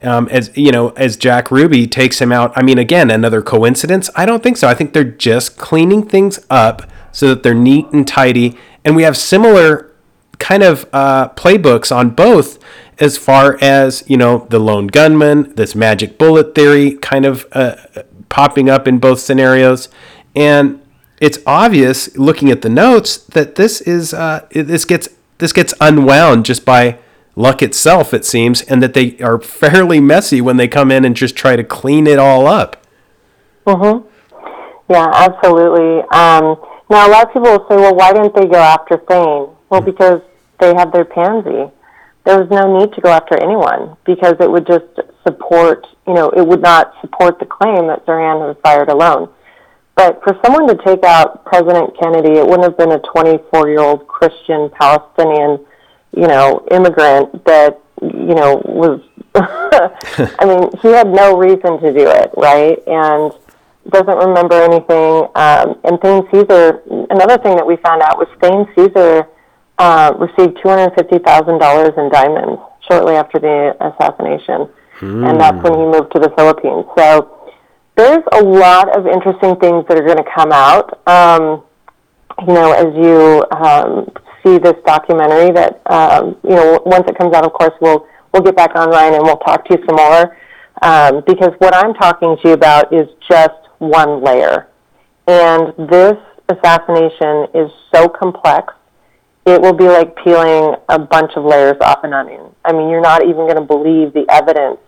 Um, as you know, as Jack Ruby takes him out. I mean, again, another coincidence? I don't think so. I think they're just cleaning things up so that they're neat and tidy. And we have similar kind of uh, playbooks on both, as far as you know, the lone gunman, this magic bullet theory, kind of uh, popping up in both scenarios, and it's obvious looking at the notes that this is uh, this gets this gets unwound just by luck itself, it seems, and that they are fairly messy when they come in and just try to clean it all up. Mhm. Yeah, absolutely. Um, now, a lot of people will say, "Well, why didn't they go after Thane?" Well, because they have their pansy. There was no need to go after anyone because it would just support, you know, it would not support the claim that Sirhan was fired alone. But for someone to take out President Kennedy, it wouldn't have been a 24 year old Christian Palestinian, you know, immigrant that, you know, was, I mean, he had no reason to do it, right? And doesn't remember anything. Um, and Thane Cesar, another thing that we found out was Thane Cesar uh, received $250,000 in diamonds shortly after the assassination. And that's when he moved to the Philippines. So, there's a lot of interesting things that are going to come out. Um, you know, as you um, see this documentary, that um, you know, once it comes out, of course, we'll we'll get back on Ryan and we'll talk to you some more. Um, because what I'm talking to you about is just one layer, and this assassination is so complex. It will be like peeling a bunch of layers off an onion. I mean, you're not even going to believe the evidence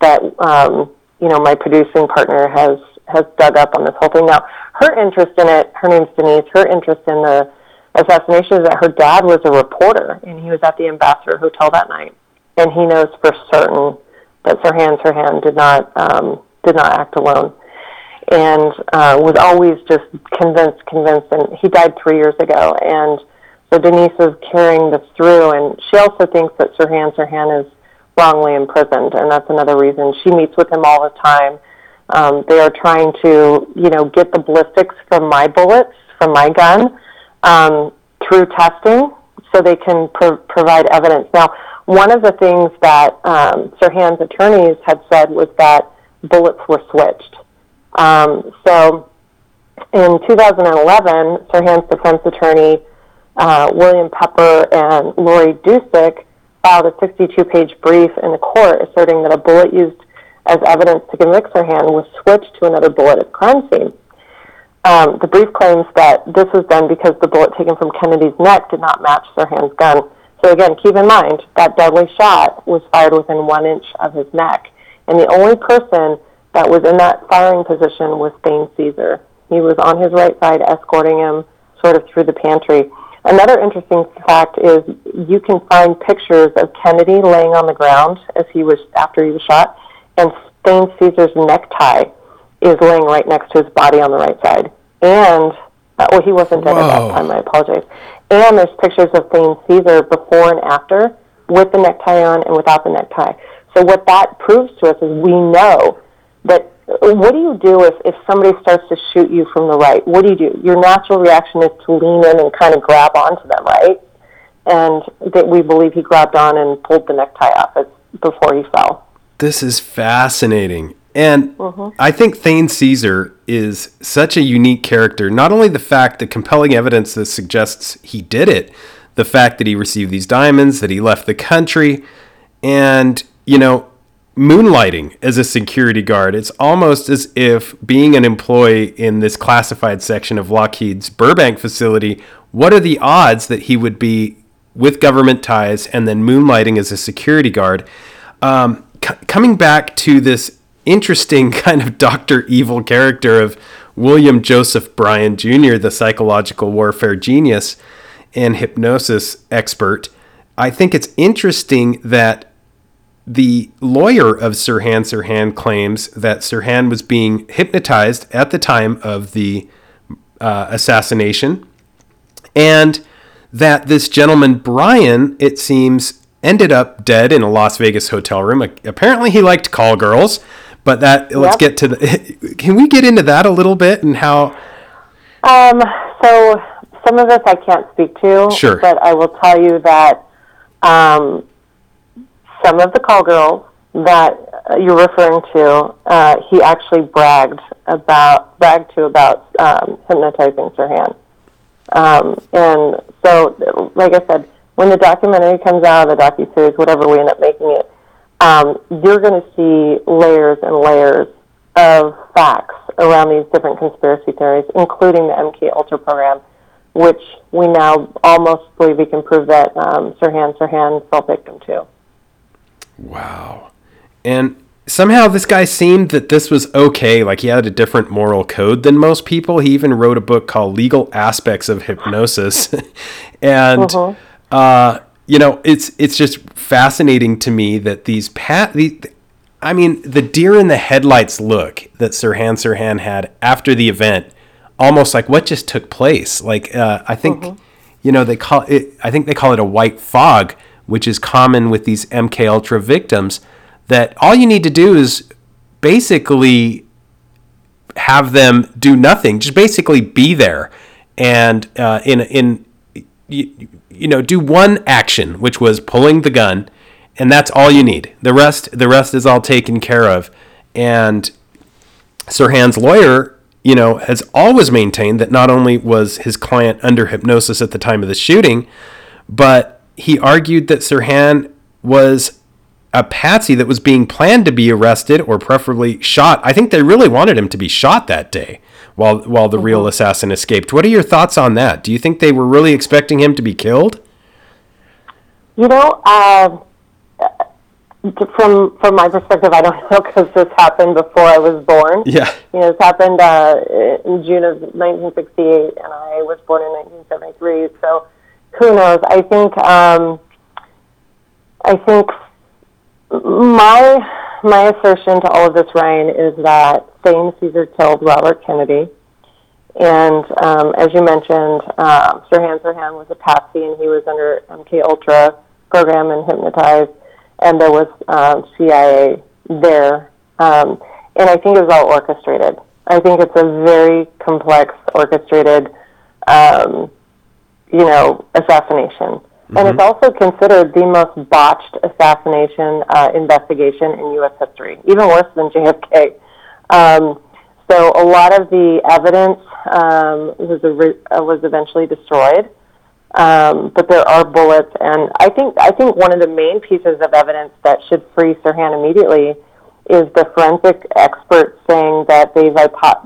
that um, you know my producing partner has has dug up on this whole thing. Now, her interest in it, her name's Denise. Her interest in the assassination is that her dad was a reporter and he was at the Ambassador Hotel that night, and he knows for certain that Sirhan Sirhan did not um, did not act alone, and uh, was always just convinced, convinced. And he died three years ago, and so Denise is carrying this through, and she also thinks that Sirhan Sirhan is wrongly imprisoned, and that's another reason she meets with him all the time. Um, they are trying to, you know, get the ballistics from my bullets from my gun um, through testing, so they can pro- provide evidence. Now, one of the things that um, Sirhan's attorneys had said was that bullets were switched. Um, so, in 2011, Sirhan's defense attorney uh, William Pepper and Laurie Dusek filed a 62-page brief in the court asserting that a bullet used as evidence to convict Sirhan was switched to another bullet at the crime scene. Um, the brief claims that this was done because the bullet taken from Kennedy's neck did not match Sirhan's gun. So again, keep in mind that deadly shot was fired within one inch of his neck, and the only person that was in that firing position was Thane Cesar. He was on his right side, escorting him sort of through the pantry. Another interesting fact is you can find pictures of Kennedy laying on the ground as he was after he was shot, and Thane Cesar's necktie is laying right next to his body on the right side. And uh, well, he wasn't dead at that time. I apologize. And there's pictures of Thane Cesar before and after, with the necktie on and without the necktie. So what that proves to us is we know that what do you do if, if somebody starts to shoot you from the right? What do you do? Your natural reaction is to lean in and kind of grab onto them, right? And that we believe he grabbed on and pulled the necktie off before he fell. This is fascinating. And mm-hmm. I think Thane Cesar is such a unique character. Not only the fact that compelling evidence that suggests he did it, the fact that he received these diamonds, that he left the country, and, you know, moonlighting as a security guard. It's almost as if being an employee in this classified section of Lockheed's Burbank facility, what are the odds that he would be with government ties and then moonlighting as a security guard? Um, c- coming back to this interesting kind of Dr. Evil character of William Joseph Bryan Jr., the psychological warfare genius and hypnosis expert. I think it's interesting that the lawyer of Sirhan Sirhan claims that Sirhan was being hypnotized at the time of the uh, assassination, and that this gentleman Bryan, it seems, ended up dead in a Las Vegas hotel room. Apparently, he liked call girls, but that let's get to the. Can we get into that a little bit and how? Um. So some of this I can't speak to. Sure. But I will tell you that um, some of the call girls that you're referring to, uh, he actually bragged about bragged to about um, hypnotizing Sirhan. Um, and so, like I said, when the documentary comes out, the docu series, whatever we end up making it, um, you're going to see layers and layers of facts around these different conspiracy theories, including the MK Ultra program, which we now almost believe we can prove that um, Sirhan Sirhan fell victim to. Wow. And somehow this guy seemed that this was okay. Like he had a different moral code than most people. He even wrote a book called Legal Aspects of Hypnosis. and, uh-huh. uh, you know, it's it's just fascinating to me that these pat the, I mean, the deer in the headlights look that Sirhan Sirhan had after the event, almost like what just took place. Like uh, I think, uh-huh. you know, they call it. I think they call it a white fog, which is common with these MK Ultra victims that all you need to do is basically have them do nothing, just basically be there, and uh, in in you, you know do one action, which was pulling the gun, and that's all you need. The rest the rest is all taken care of, and Sirhan's lawyer. You know, has always maintained that not only was his client under hypnosis at the time of the shooting, but he argued that Sirhan was a patsy that was being planned to be arrested or preferably shot. I think they really wanted him to be shot that day while while the mm-hmm. real assassin escaped. What are your thoughts on that? Do you think they were really expecting him to be killed? You know, uh, from from my perspective, I don't know because this happened before I was born. Yeah, you know, this happened uh, in June of 1968, and I was born in 1973. So, who knows? I think um, I think my my assertion to all of this, Ryan, is that Thane Cesar killed Robert Kennedy. And um, as you mentioned, uh, Sirhan Sirhan was a patsy, and he was under MK Ultra program and hypnotized, and there was um, CIA there. Um, and I think it was all orchestrated. I think it's a very complex, orchestrated, um, you know, assassination. Mm-hmm. And it's also considered the most botched assassination uh, investigation in U.S. history, even worse than JFK. Um, so a lot of the evidence um, was, uh, was eventually destroyed, um, but there are bullets, and I think I think one of the main pieces of evidence that should free Sirhan immediately is the forensic experts saying that they've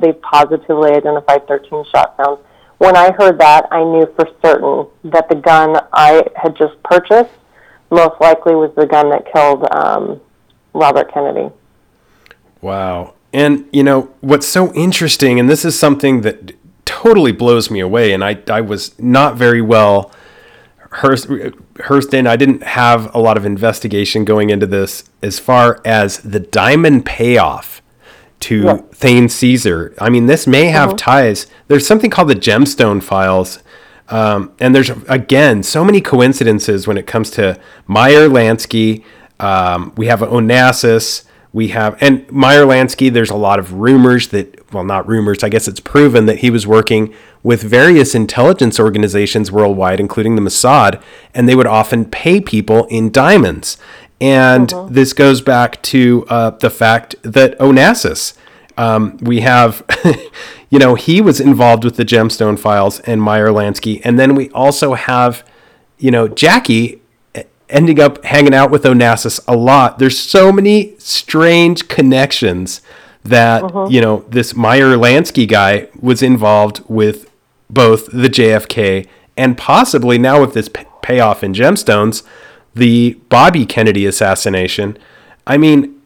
they've positively identified 13 shot sounds when I heard that, I knew for certain that the gun I had just purchased most likely was the gun that killed um, Robert Kennedy. Wow. And, you know, what's so interesting, and this is something that totally blows me away, and I, I was not very well Hurston, I didn't have a lot of investigation going into this as far as the diamond payoff to yeah. Thane Cesar. I mean, this may have uh-huh. ties. There's something called the Gemstone Files. Um, and there's, again, so many coincidences when it comes to Meyer Lansky. Um, we have Onassis. We have, and Meyer Lansky, there's a lot of rumors that, well, not rumors, I guess it's proven that he was working with various intelligence organizations worldwide, including the Mossad, and they would often pay people in diamonds. And mm-hmm. this goes back to uh, the fact that Onassis, um, we have, you know, he was involved with the Gemstone Files and Meyer Lansky. And then we also have, you know, Jackie ending up hanging out with Onassis a lot. There's so many strange connections that, mm-hmm. you know, this Meyer Lansky guy was involved with both the JFK and possibly now with this payoff in gemstones the Bobby Kennedy assassination. I mean,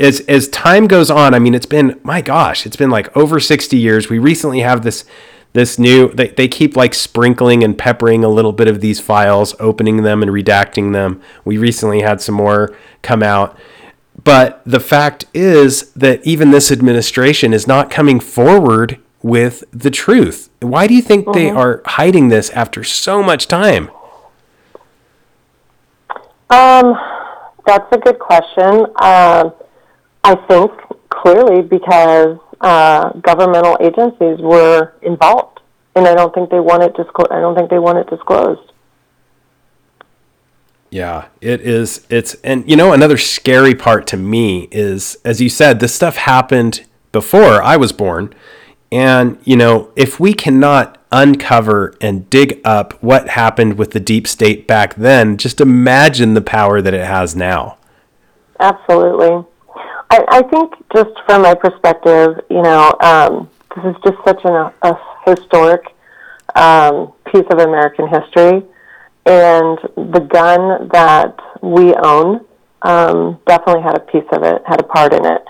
as as time goes on, I mean, it's been my gosh, it's been like over 60 years. We recently have this this new they, they keep like sprinkling and peppering a little bit of these files opening them and redacting them. We recently had some more come out. But the fact is that even this administration is not coming forward with the truth. Why do you think they uh-huh. are hiding this after so much time Um, that's a good question. Um, I think clearly because uh, governmental agencies were involved, and I don't think they want it disclosed. I don't think they want it disclosed. Yeah, it is. It's and you know another scary part to me is as you said, this stuff happened before I was born. And you know, if we cannot uncover and dig up what happened with the deep state back then, just imagine the power that it has now. Absolutely. I, I think just from my perspective, you know, um, this is just such an, a historic um, piece of American history, and the gun that we own um, definitely had a piece of it, had a part in it.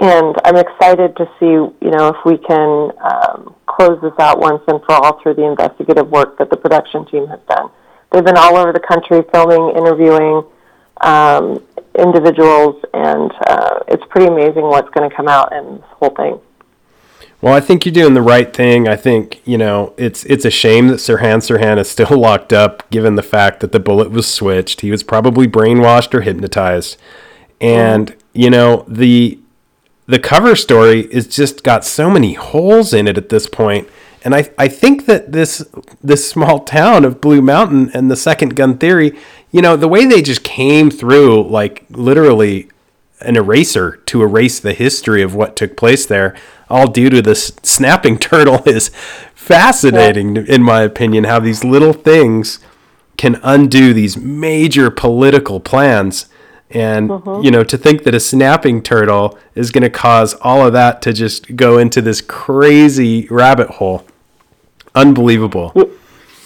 And I'm excited to see, you know, if we can um, close this out once and for all through the investigative work that the production team has done. They've been all over the country filming, interviewing um, individuals, and uh, it's pretty amazing what's going to come out in this whole thing. Well, I think you're doing the right thing. I think you know it's it's a shame that Sirhan Sirhan is still locked up, given the fact that the bullet was switched. He was probably brainwashed or hypnotized, and you know the the cover story is just got so many holes in it at this point. And I, I think that this this small town of Blue Mountain and the second gun theory, you know, the way they just came through like literally an eraser to erase the history of what took place there, all due to this snapping turtle is fascinating in my opinion, how these little things can undo these major political plans. And you know, to think that a snapping turtle is going to cause all of that to just go into this crazy rabbit hole, unbelievable.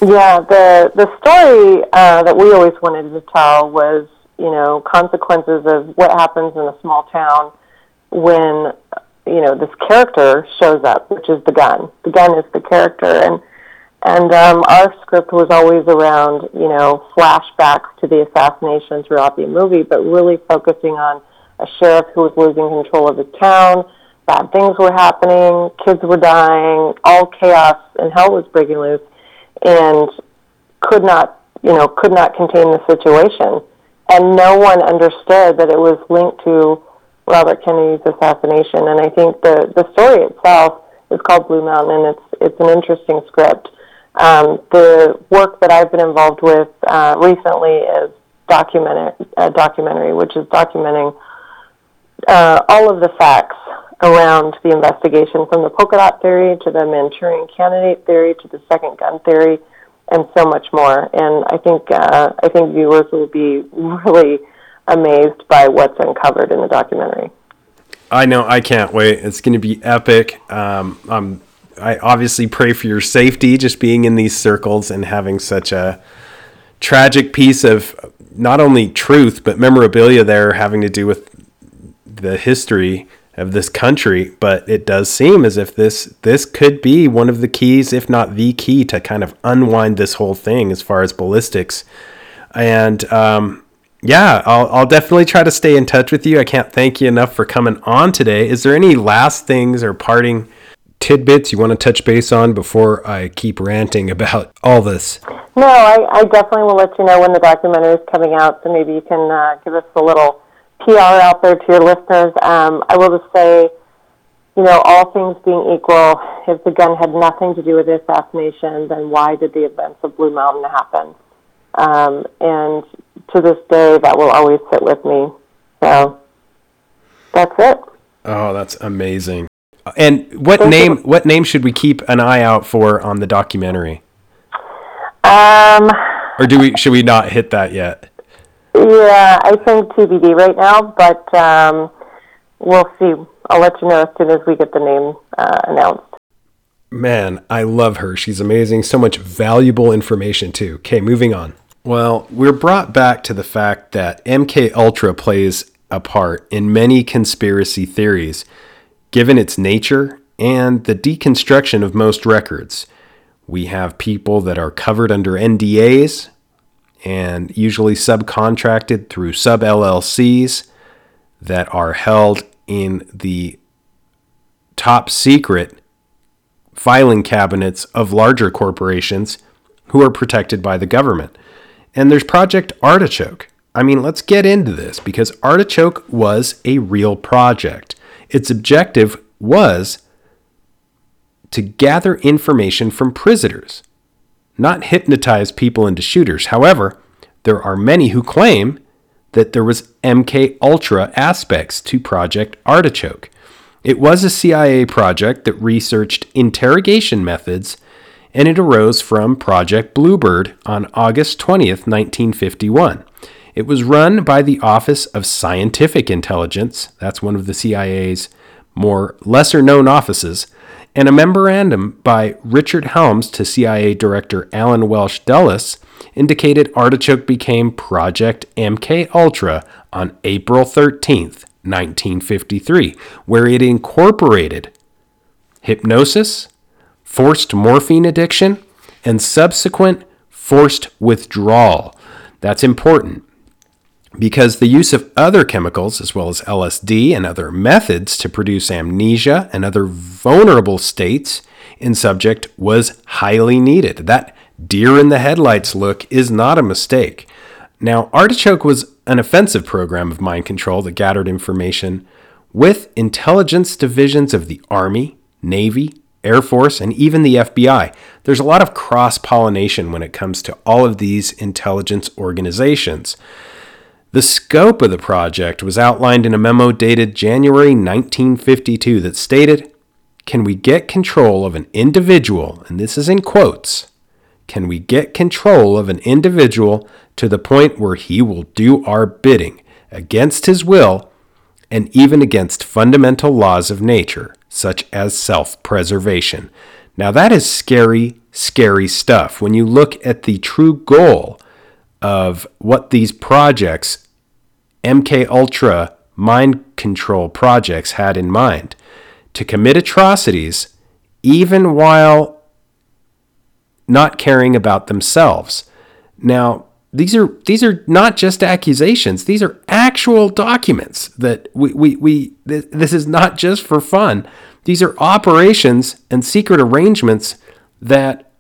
Yeah, the the story uh, that we always wanted to tell was, you know, consequences of what happens in a small town when, you know, this character shows up, which is the gun. The gun is the character, and and um, our script was always around, you know, flashbacks to the assassination throughout the movie, but really focusing on a sheriff who was losing control of his town. Bad things were happening, kids were dying, all chaos and hell was breaking loose, and could not, you know, could not contain the situation. And no one understood that it was linked to Robert Kennedy's assassination. And I think the the story itself is called Blue Mountain, and it's it's an interesting script. Um, the work that I've been involved with uh, recently is documentary, documentary, which is documenting uh, all of the facts around the investigation, from the polka dot theory to the Manchurian candidate theory to the second gun theory, and so much more. And I think uh, I think viewers will be really amazed by what's uncovered in the documentary. I know. I can't wait. It's going to be epic. Um, I'm, I obviously pray for your safety, just being in these circles and having such a tragic piece of not only truth but memorabilia there, having to do with the history of this country. But it does seem as if this this could be one of the keys, if not the key, to kind of unwind this whole thing as far as ballistics. And um, yeah, I'll, I'll definitely try to stay in touch with you. I can't thank you enough for coming on today. Is there any last things or parting tidbits you want to touch base on before I keep ranting about all this? No, I, I definitely will let you know when the documentary is coming out, so maybe you can uh, give us a little PR out there to your listeners. Um, I will just say, you know, all things being equal, if the gun had nothing to do with the assassination, then why did the events of Blue Mountain happen? Um, and to this day, that will always sit with me. So that's it. Oh, that's amazing. And what name what name should we keep an eye out for on the documentary? Um, Or do we should we not hit that yet? yeah, I think TBD right now, but um, we'll see. I'll let you know as soon as we get the name uh, announced. Man, I love her. She's amazing. So much valuable information too. Okay, moving on. Well, we're brought back to the fact that MK Ultra plays a part in many conspiracy theories, given its nature and the deconstruction of most records. We have people that are covered under NDAs and usually subcontracted through sub LLCs that are held in the top secret filing cabinets of larger corporations who are protected by the government. And there's Project Artichoke. I mean, let's get into this because Artichoke was a real project. Its objective was to gather information from prisoners, not hypnotize people into shooters. However, there are many who claim that there was MK Ultra aspects to Project Artichoke. It was a CIA project that researched interrogation methods and it arose from Project Bluebird on August 20th, 1951. It was run by the Office of Scientific Intelligence, that's one of the CIA's more lesser known offices, and a memorandum by Richard Helms to CIA Director Allen Welsh Dulles indicated Artichoke became Project MK Ultra on April 13th, 1953, where it incorporated hypnosis, forced morphine addiction, and subsequent forced withdrawal. That's important because the use of other chemicals, as well as LSD and other methods to produce amnesia and other vulnerable states in subject, was highly needed. That deer in the headlights look is not a mistake. Now, Artichoke was an offensive program of mind control that gathered information with intelligence divisions of the Army, Navy, Air Force, and even the FBI. There's a lot of cross pollination when it comes to all of these intelligence organizations. The scope of the project was outlined in a memo dated January 1952 that stated Can we get control of an individual, and this is in quotes, can we get control of an individual to the point where he will do our bidding against his will and even against fundamental laws of nature? such as self preservation. Now, that is scary, scary stuff. When you look at the true goal of what these projects, MK Ultra mind control projects, had in mind to commit atrocities, even while not caring about themselves. Now, these are these are not just accusations; these are actual documents that we we, we this is not just for fun. These are operations and secret arrangements that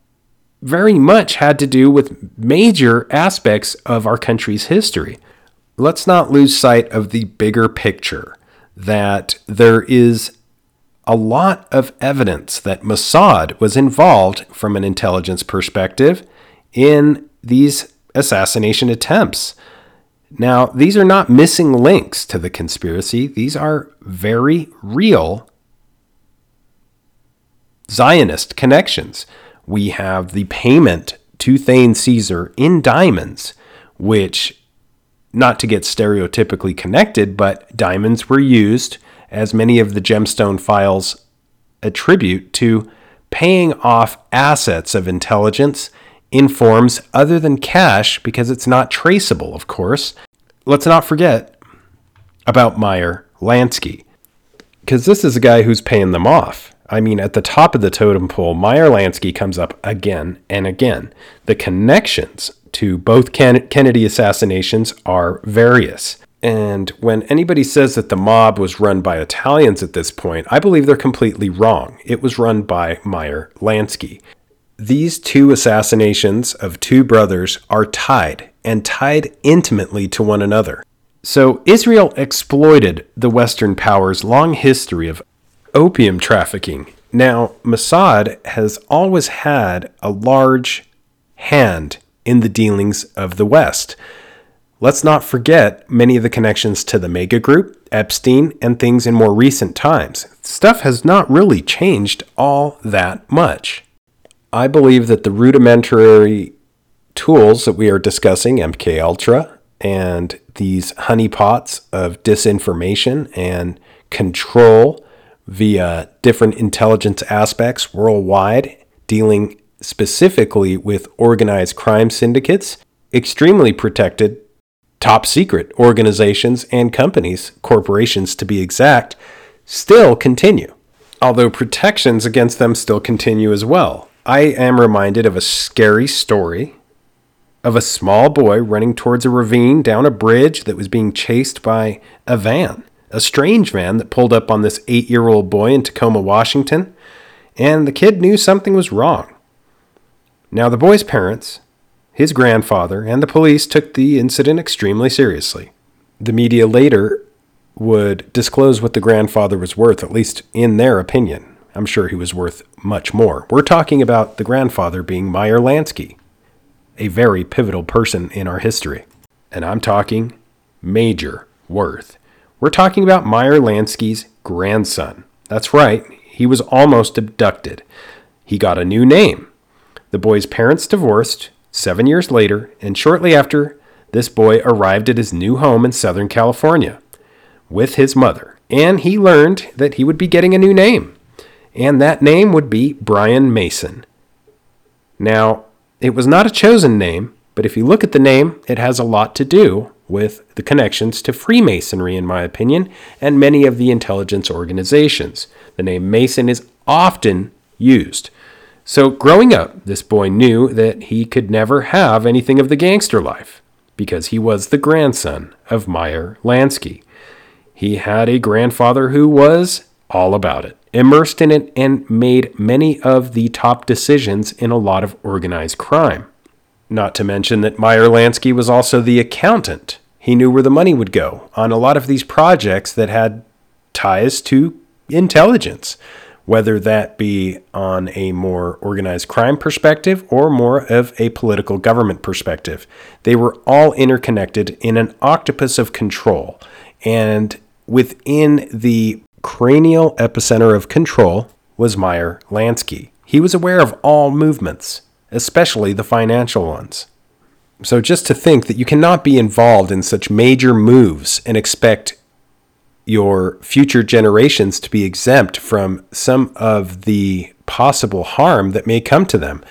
very much had to do with major aspects of our country's history. Let's not lose sight of the bigger picture that there is a lot of evidence that Mossad was involved from an intelligence perspective in these assassination attempts. Now, these are not missing links to the conspiracy, these are very real Zionist connections. We have the payment to Thane Cesar in diamonds, which, not to get stereotypically connected, but diamonds were used, as many of the gemstone files attribute, to paying off assets of intelligence in forms other than cash because it's not traceable, of course. Let's not forget about Meyer Lansky, because this is a guy who's paying them off. I mean, at the top of the totem pole, Meyer Lansky comes up again and again. The connections to both Kennedy assassinations are various. And when anybody says that the mob was run by Italians at this point, I believe they're completely wrong. It was run by Meyer Lansky. These two assassinations of two brothers are tied, and tied intimately to one another. So Israel exploited the Western powers' long history of opium trafficking. Now, Mossad has always had a large hand in the dealings of the West. Let's not forget many of the connections to the Mega Group, Epstein, and things in more recent times. Stuff has not really changed all that much. I believe that the rudimentary tools that we are discussing, MK Ultra, and these honeypots of disinformation and control via different intelligence aspects worldwide, dealing specifically with organized crime syndicates, extremely protected, top secret organizations and companies, corporations to be exact, still continue. although protections against them still continue as well. I am reminded of a scary story of a small boy running towards a ravine down a bridge that was being chased by a van, a strange van that pulled up on this eight year old boy in Tacoma, Washington, and the kid knew something was wrong. Now, the boy's parents, his grandfather, and the police took the incident extremely seriously. The media later would disclose what the grandfather was worth, at least in their opinion. I'm sure he was worth much more. We're talking about the grandfather being Meyer Lansky, a very pivotal person in our history. And I'm talking major worth. We're talking about Meyer Lansky's grandson. That's right, he was almost abducted. He got a new name. The boy's parents divorced seven years later, and shortly after, this boy arrived at his new home in Southern California with his mother, and he learned that he would be getting a new name, and that name would be Brian Mason. Now, it was not a chosen name, but if you look at the name, it has a lot to do with the connections to Freemasonry, in my opinion, and many of the intelligence organizations. The name Mason is often used. So, growing up, this boy knew that he could never have anything of the gangster life because he was the grandson of Meyer Lansky. He had a grandfather who was all about it, immersed in it, and made many of the top decisions in a lot of organized crime. Not to mention that Meyer Lansky was also the accountant. He knew where the money would go on a lot of these projects that had ties to intelligence, whether that be on a more organized crime perspective or more of a political government perspective. They were all interconnected in an octopus of control. And within the cranial epicenter of control was Meyer Lansky. He was aware of all movements, especially the financial ones. So just to think that you cannot be involved in such major moves and expect your future generations to be exempt from some of the possible harm that may come to them.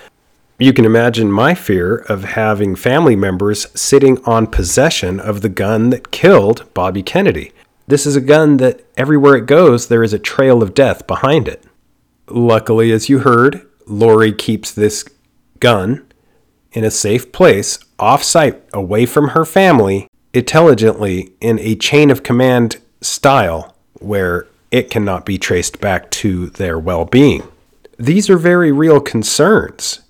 You can imagine my fear of having family members sitting on possession of the gun that killed Bobby Kennedy. This is a gun that everywhere it goes, there is a trail of death behind it. Luckily, as you heard, Laurie keeps this gun in a safe place, off site, away from her family, intelligently in a chain of command style where it cannot be traced back to their well being. These are very real concerns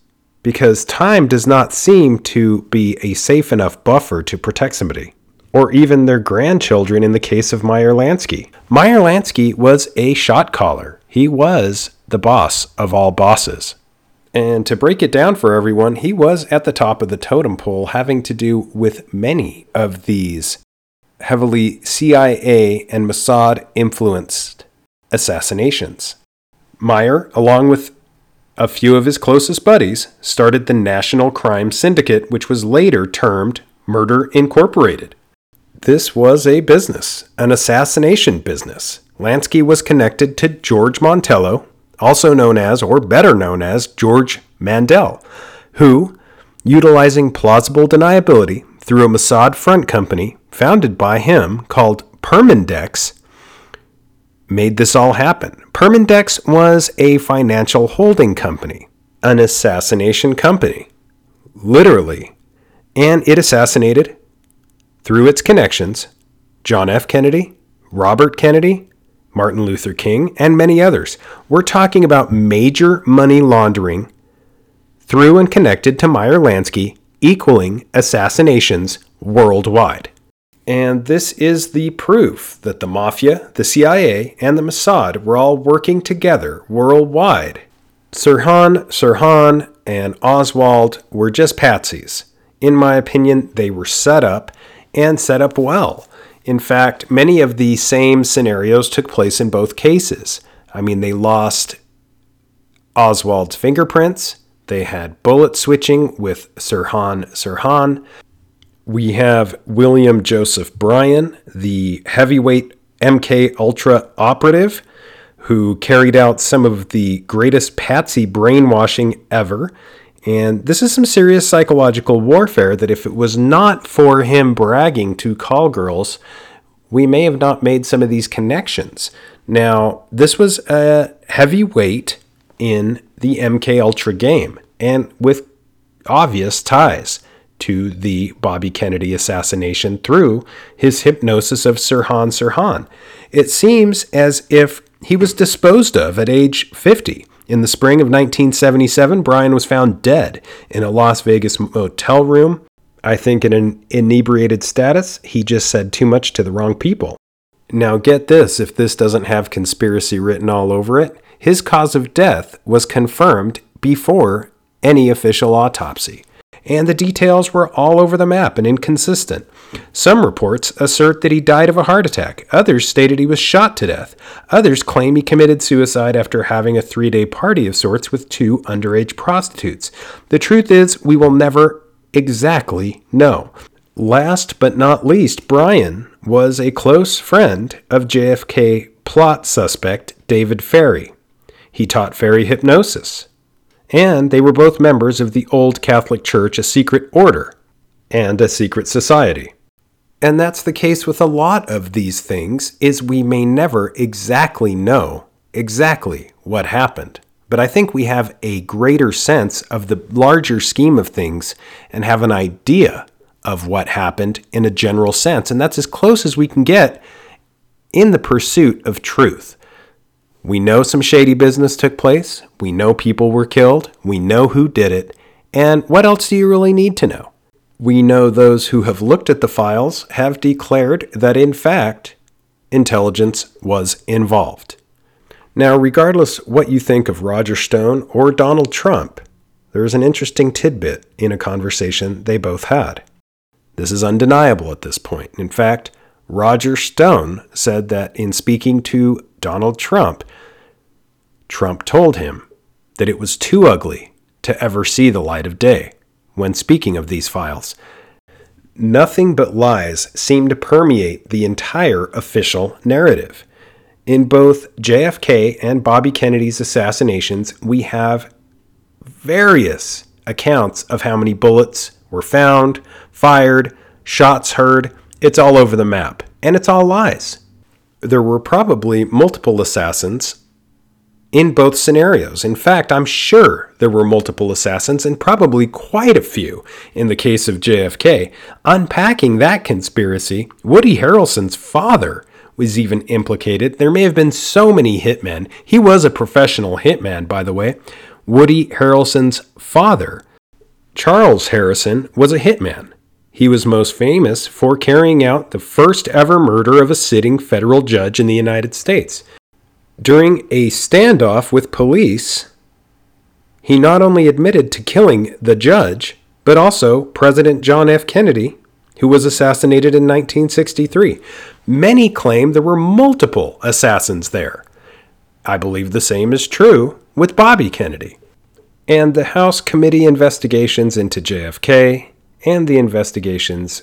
because time does not seem to be a safe enough buffer to protect somebody, or even their grandchildren in the case of Meyer Lansky. Meyer Lansky was a shot caller, he was the boss of all bosses. And to break it down for everyone, he was at the top of the totem pole, having to do with many of these heavily CIA and Mossad influenced assassinations. Meyer, along with a few of his closest buddies, started the National Crime Syndicate, which was later termed Murder Incorporated. This was a business, an assassination business. Lansky was connected to George Mantello, also known as, or better known as, George Mandel, who, utilizing plausible deniability through a Mossad front company, founded by him called Permindex, made this all happen. Permindex was a financial holding company, an assassination company, literally, and it assassinated, through its connections, John F. Kennedy, Robert Kennedy, Martin Luther King, and many others. We're talking about major money laundering through and connected to Meyer Lansky, equaling assassinations worldwide. And this is the proof that the Mafia, the CIA, and the Mossad were all working together worldwide. Sirhan, Sirhan, and Oswald were just patsies. In my opinion, they were set up and set up well. In fact, many of the same scenarios took place in both cases. I mean, they lost Oswald's fingerprints, they had bullet switching with Sirhan Sirhan, we have William Joseph Bryan, the heavyweight MK Ultra operative, who carried out some of the greatest patsy brainwashing ever. And this is some serious psychological warfare that if it was not for him bragging to call girls, we may have not made some of these connections. Now, this was a heavyweight in the MK Ultra game and with obvious ties to the Bobby Kennedy assassination through his hypnosis of Sirhan Sirhan. It seems as if he was disposed of at age 50. In the spring of 1977, Bryan was found dead in a Las Vegas motel room. I think in an inebriated status, he just said too much to the wrong people. Now, get this if this doesn't have conspiracy written all over it, his cause of death was confirmed before any official autopsy and the details were all over the map and inconsistent. Some reports assert that he died of a heart attack, others stated he was shot to death, others claim he committed suicide after having a three day party of sorts with two underage prostitutes. The truth is, we will never exactly know. Last but not least, Bryan was a close friend of JFK plot suspect David Ferrie. He taught Ferrie hypnosis and they were both members of the Old Catholic Church, a secret order, and a secret society. And that's the case with a lot of these things is we may never exactly know exactly what happened. But I think we have a greater sense of the larger scheme of things and have an idea of what happened in a general sense. And that's as close as we can get in the pursuit of truth. We know some shady business took place. We know people were killed. We know who did it. And what else do you really need to know? We know those who have looked at the files have declared that, in fact, intelligence was involved. Now, regardless what you think of Roger Stone or Donald Trump, there is an interesting tidbit in a conversation they both had. This is undeniable at this point. In fact, Roger Stone said that in speaking to Donald Trump, Trump told him that it was too ugly to ever see the light of day when speaking of these files. Nothing but lies seem to permeate the entire official narrative. In both JFK and Bobby Kennedy's assassinations, we have various accounts of how many bullets were found, fired, shots heard. It's all over the map, and it's all lies there were probably multiple assassins in both scenarios. In fact, I'm sure there were multiple assassins and probably quite a few in the case of JFK. Unpacking that conspiracy, Woody Harrelson's father was even implicated. There may have been so many hitmen. He was a professional hitman, by the way. Woody Harrelson's father, Charles Harrelson, was a hitman. He was most famous for carrying out the first ever murder of a sitting federal judge in the United States. During a standoff with police, he not only admitted to killing the judge, but also President John F. Kennedy, who was assassinated in 1963. Many claim there were multiple assassins there. I believe the same is true with Bobby Kennedy. And the House committee investigations into JFK, and the investigations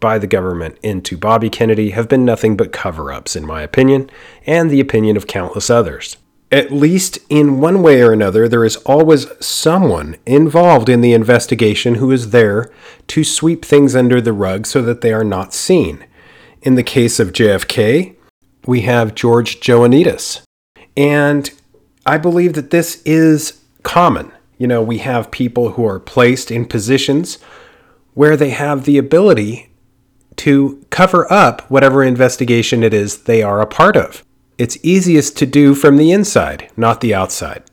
by the government into Bobby Kennedy have been nothing but cover ups, in my opinion, and the opinion of countless others. At least in one way or another, there is always someone involved in the investigation who is there to sweep things under the rug so that they are not seen. In the case of JFK, we have George Joanides. And I believe that this is common you know, we have people who are placed in positions where they have the ability to cover up whatever investigation it is they are a part of. It's easiest to do from the inside, not the outside.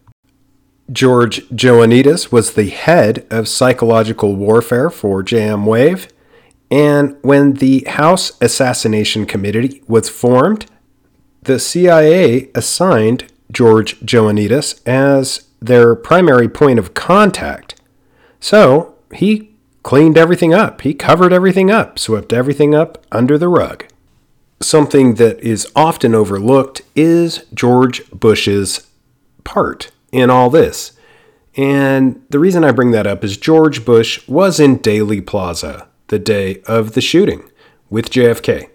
George Joanides was the head of psychological warfare for JM Wave, and when the House Assassination Committee was formed, the CIA assigned George Joanides as their primary point of contact. So he cleaned everything up. He covered everything up, swept everything up under the rug. Something that is often overlooked is George Bush's part in all this. And the reason I bring that up is George Bush was in Dealey Plaza the day of the shooting with JFK.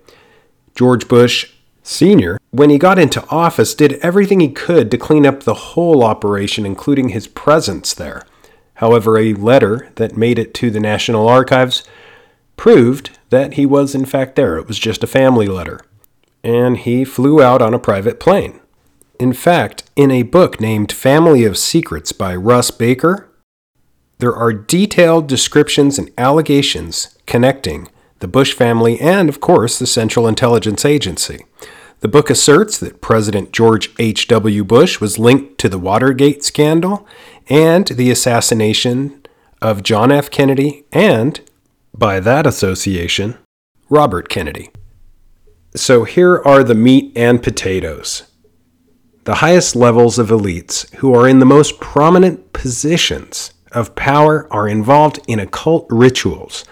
George Bush Sr., when he got into office, did everything he could to clean up the whole operation, including his presence there. However, a letter that made it to the National Archives proved that he was in fact there. It was just a family letter. and he flew out on a private plane. In fact, in a book named Family of Secrets by Russ Baker, there are detailed descriptions and allegations connecting the Bush family and, of course, the Central Intelligence Agency. The book asserts that President George H.W. Bush was linked to the Watergate scandal and the assassination of John F. Kennedy and, by that association, Robert Kennedy. So here are the meat and potatoes. The highest levels of elites who are in the most prominent positions of power are involved in occult rituals.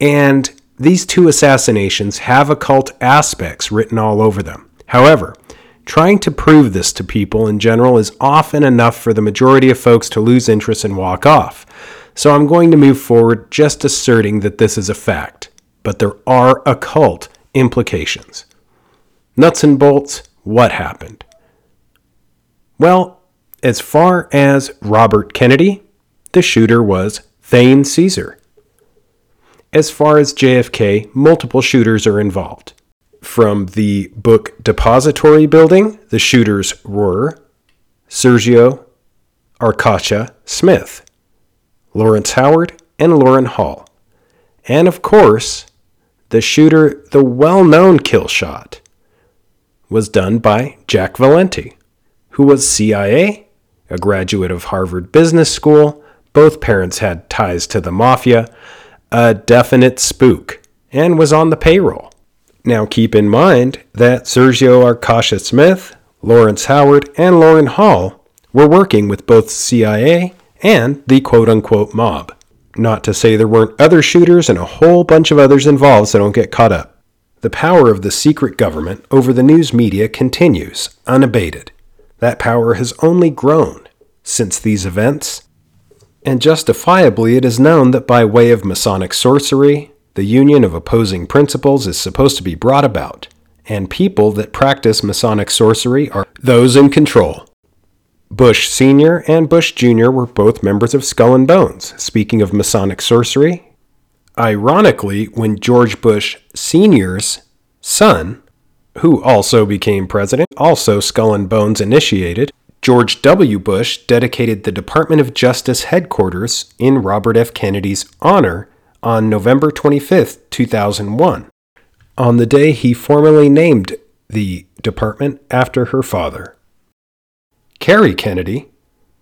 And these two assassinations have occult aspects written all over them. However, trying to prove this to people in general is often enough for the majority of folks to lose interest and walk off. So I'm going to move forward just asserting that this is a fact, but there are occult implications. Nuts and bolts, what happened? Well, as far as Robert Kennedy, the shooter was Thane Cesar. As far as JFK, multiple shooters are involved. From the book Depository Building, the shooters were Sergio Arcacha Smith, Lawrence Howard, and Loran Hall. And of course, the shooter, the well known kill shot, was done by Jack Valenti, who was CIA, a graduate of Harvard Business School. Both parents had ties to the mafia a definite spook and was on the payroll. Now keep in mind that Sergio Arcacha Smith, Lawrence Howard, and Loran Hall were working with both CIA and the quote unquote mob. Not to say there weren't other shooters and a whole bunch of others involved, so don't get caught up. The power of the secret government over the news media continues, unabated. That power has only grown since these events and justifiably it is known that by way of Masonic sorcery, the union of opposing principles is supposed to be brought about, and people that practice Masonic sorcery are those in control. Bush Sr. and Bush Jr. were both members of Skull and Bones. Speaking of Masonic sorcery, ironically, when George Bush Sr.'s son, who also became president, also Skull and Bones initiated, George W. Bush dedicated the Department of Justice headquarters in Robert F. Kennedy's honor on November 25, 2001, on the day he formally named the department after her father. Kerry Kennedy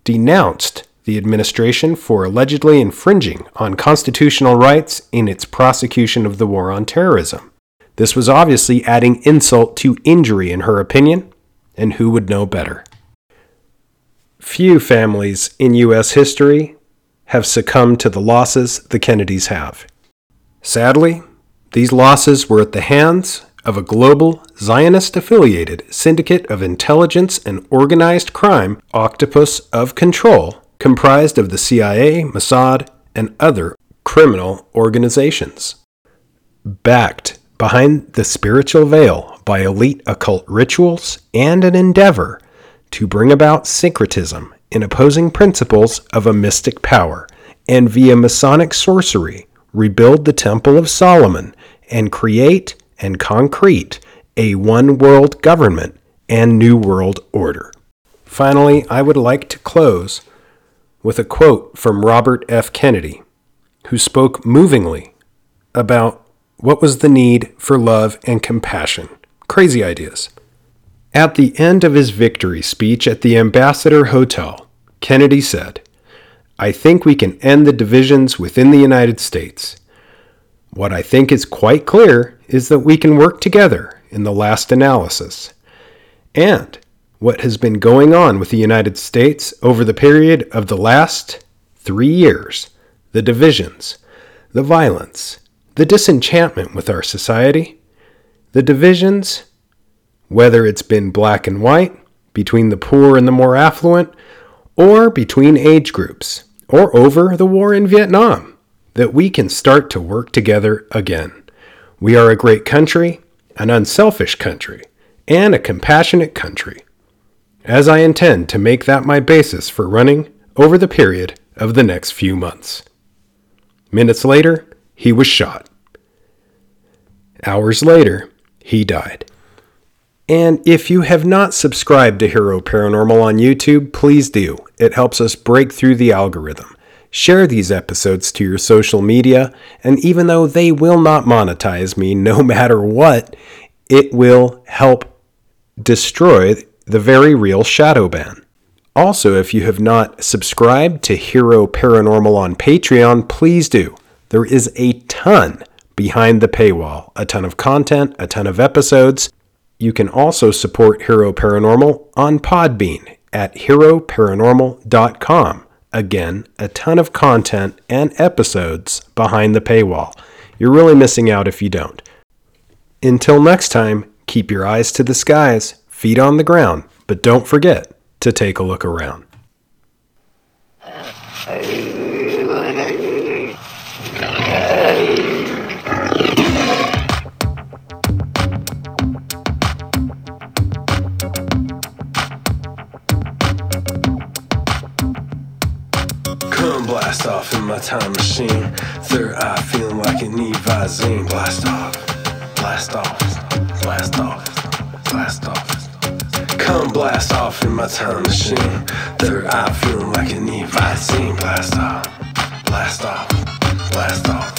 denounced the administration for allegedly infringing on constitutional rights in its prosecution of the war on terrorism. This was obviously adding insult to injury, in her opinion, and who would know better? Few families in U.S. history have succumbed to the losses the Kennedys have. Sadly, these losses were at the hands of a global Zionist affiliated syndicate of intelligence and organized crime octopus of control comprised of the CIA, Mossad, and other criminal organizations. Backed behind the spiritual veil by elite occult rituals and an endeavor to bring about syncretism in opposing principles of a mystic power, and via Masonic sorcery rebuild the Temple of Solomon and create and concrete a one world government and new world order. Finally, I would like to close with a quote from Robert F. Kennedy, who spoke movingly about what was the need for love and compassion. Crazy ideas. At the end of his victory speech at the Ambassador Hotel, Kennedy said, I think we can end the divisions within the United States. What I think is quite clear is that we can work together in the last analysis. And what has been going on with the United States over the period of the last three years the divisions, the violence, the disenchantment with our society, the divisions whether it's been black and white, between the poor and the more affluent, or between age groups, or over the war in Vietnam, that we can start to work together again. We are a great country, an unselfish country, and a compassionate country. As I intend to make that my basis for running over the period of the next few months. Minutes later, he was shot. Hours later, he died. And if you have not subscribed to Hero Paranormal on YouTube, please do. It helps us break through the algorithm. Share these episodes to your social media, and even though they will not monetize me no matter what, it will help destroy the very real shadow ban. Also, if you have not subscribed to Hero Paranormal on Patreon, please do. There is a ton behind the paywall, a ton of content, a ton of episodes. You can also support Hero Paranormal on Podbean at heroparanormal.com. Again, a ton of content and episodes behind the paywall. You're really missing out if you don't. Until next time, keep your eyes to the skies, feet on the ground, but don't forget to take a look around. Come blast off in my time machine. Third eye feeling like an Evazine. Blast off, blast off, blast off, blast off. Come blast off in my time machine. Third eye feeling like an Evazine. Blast off, blast off, blast off.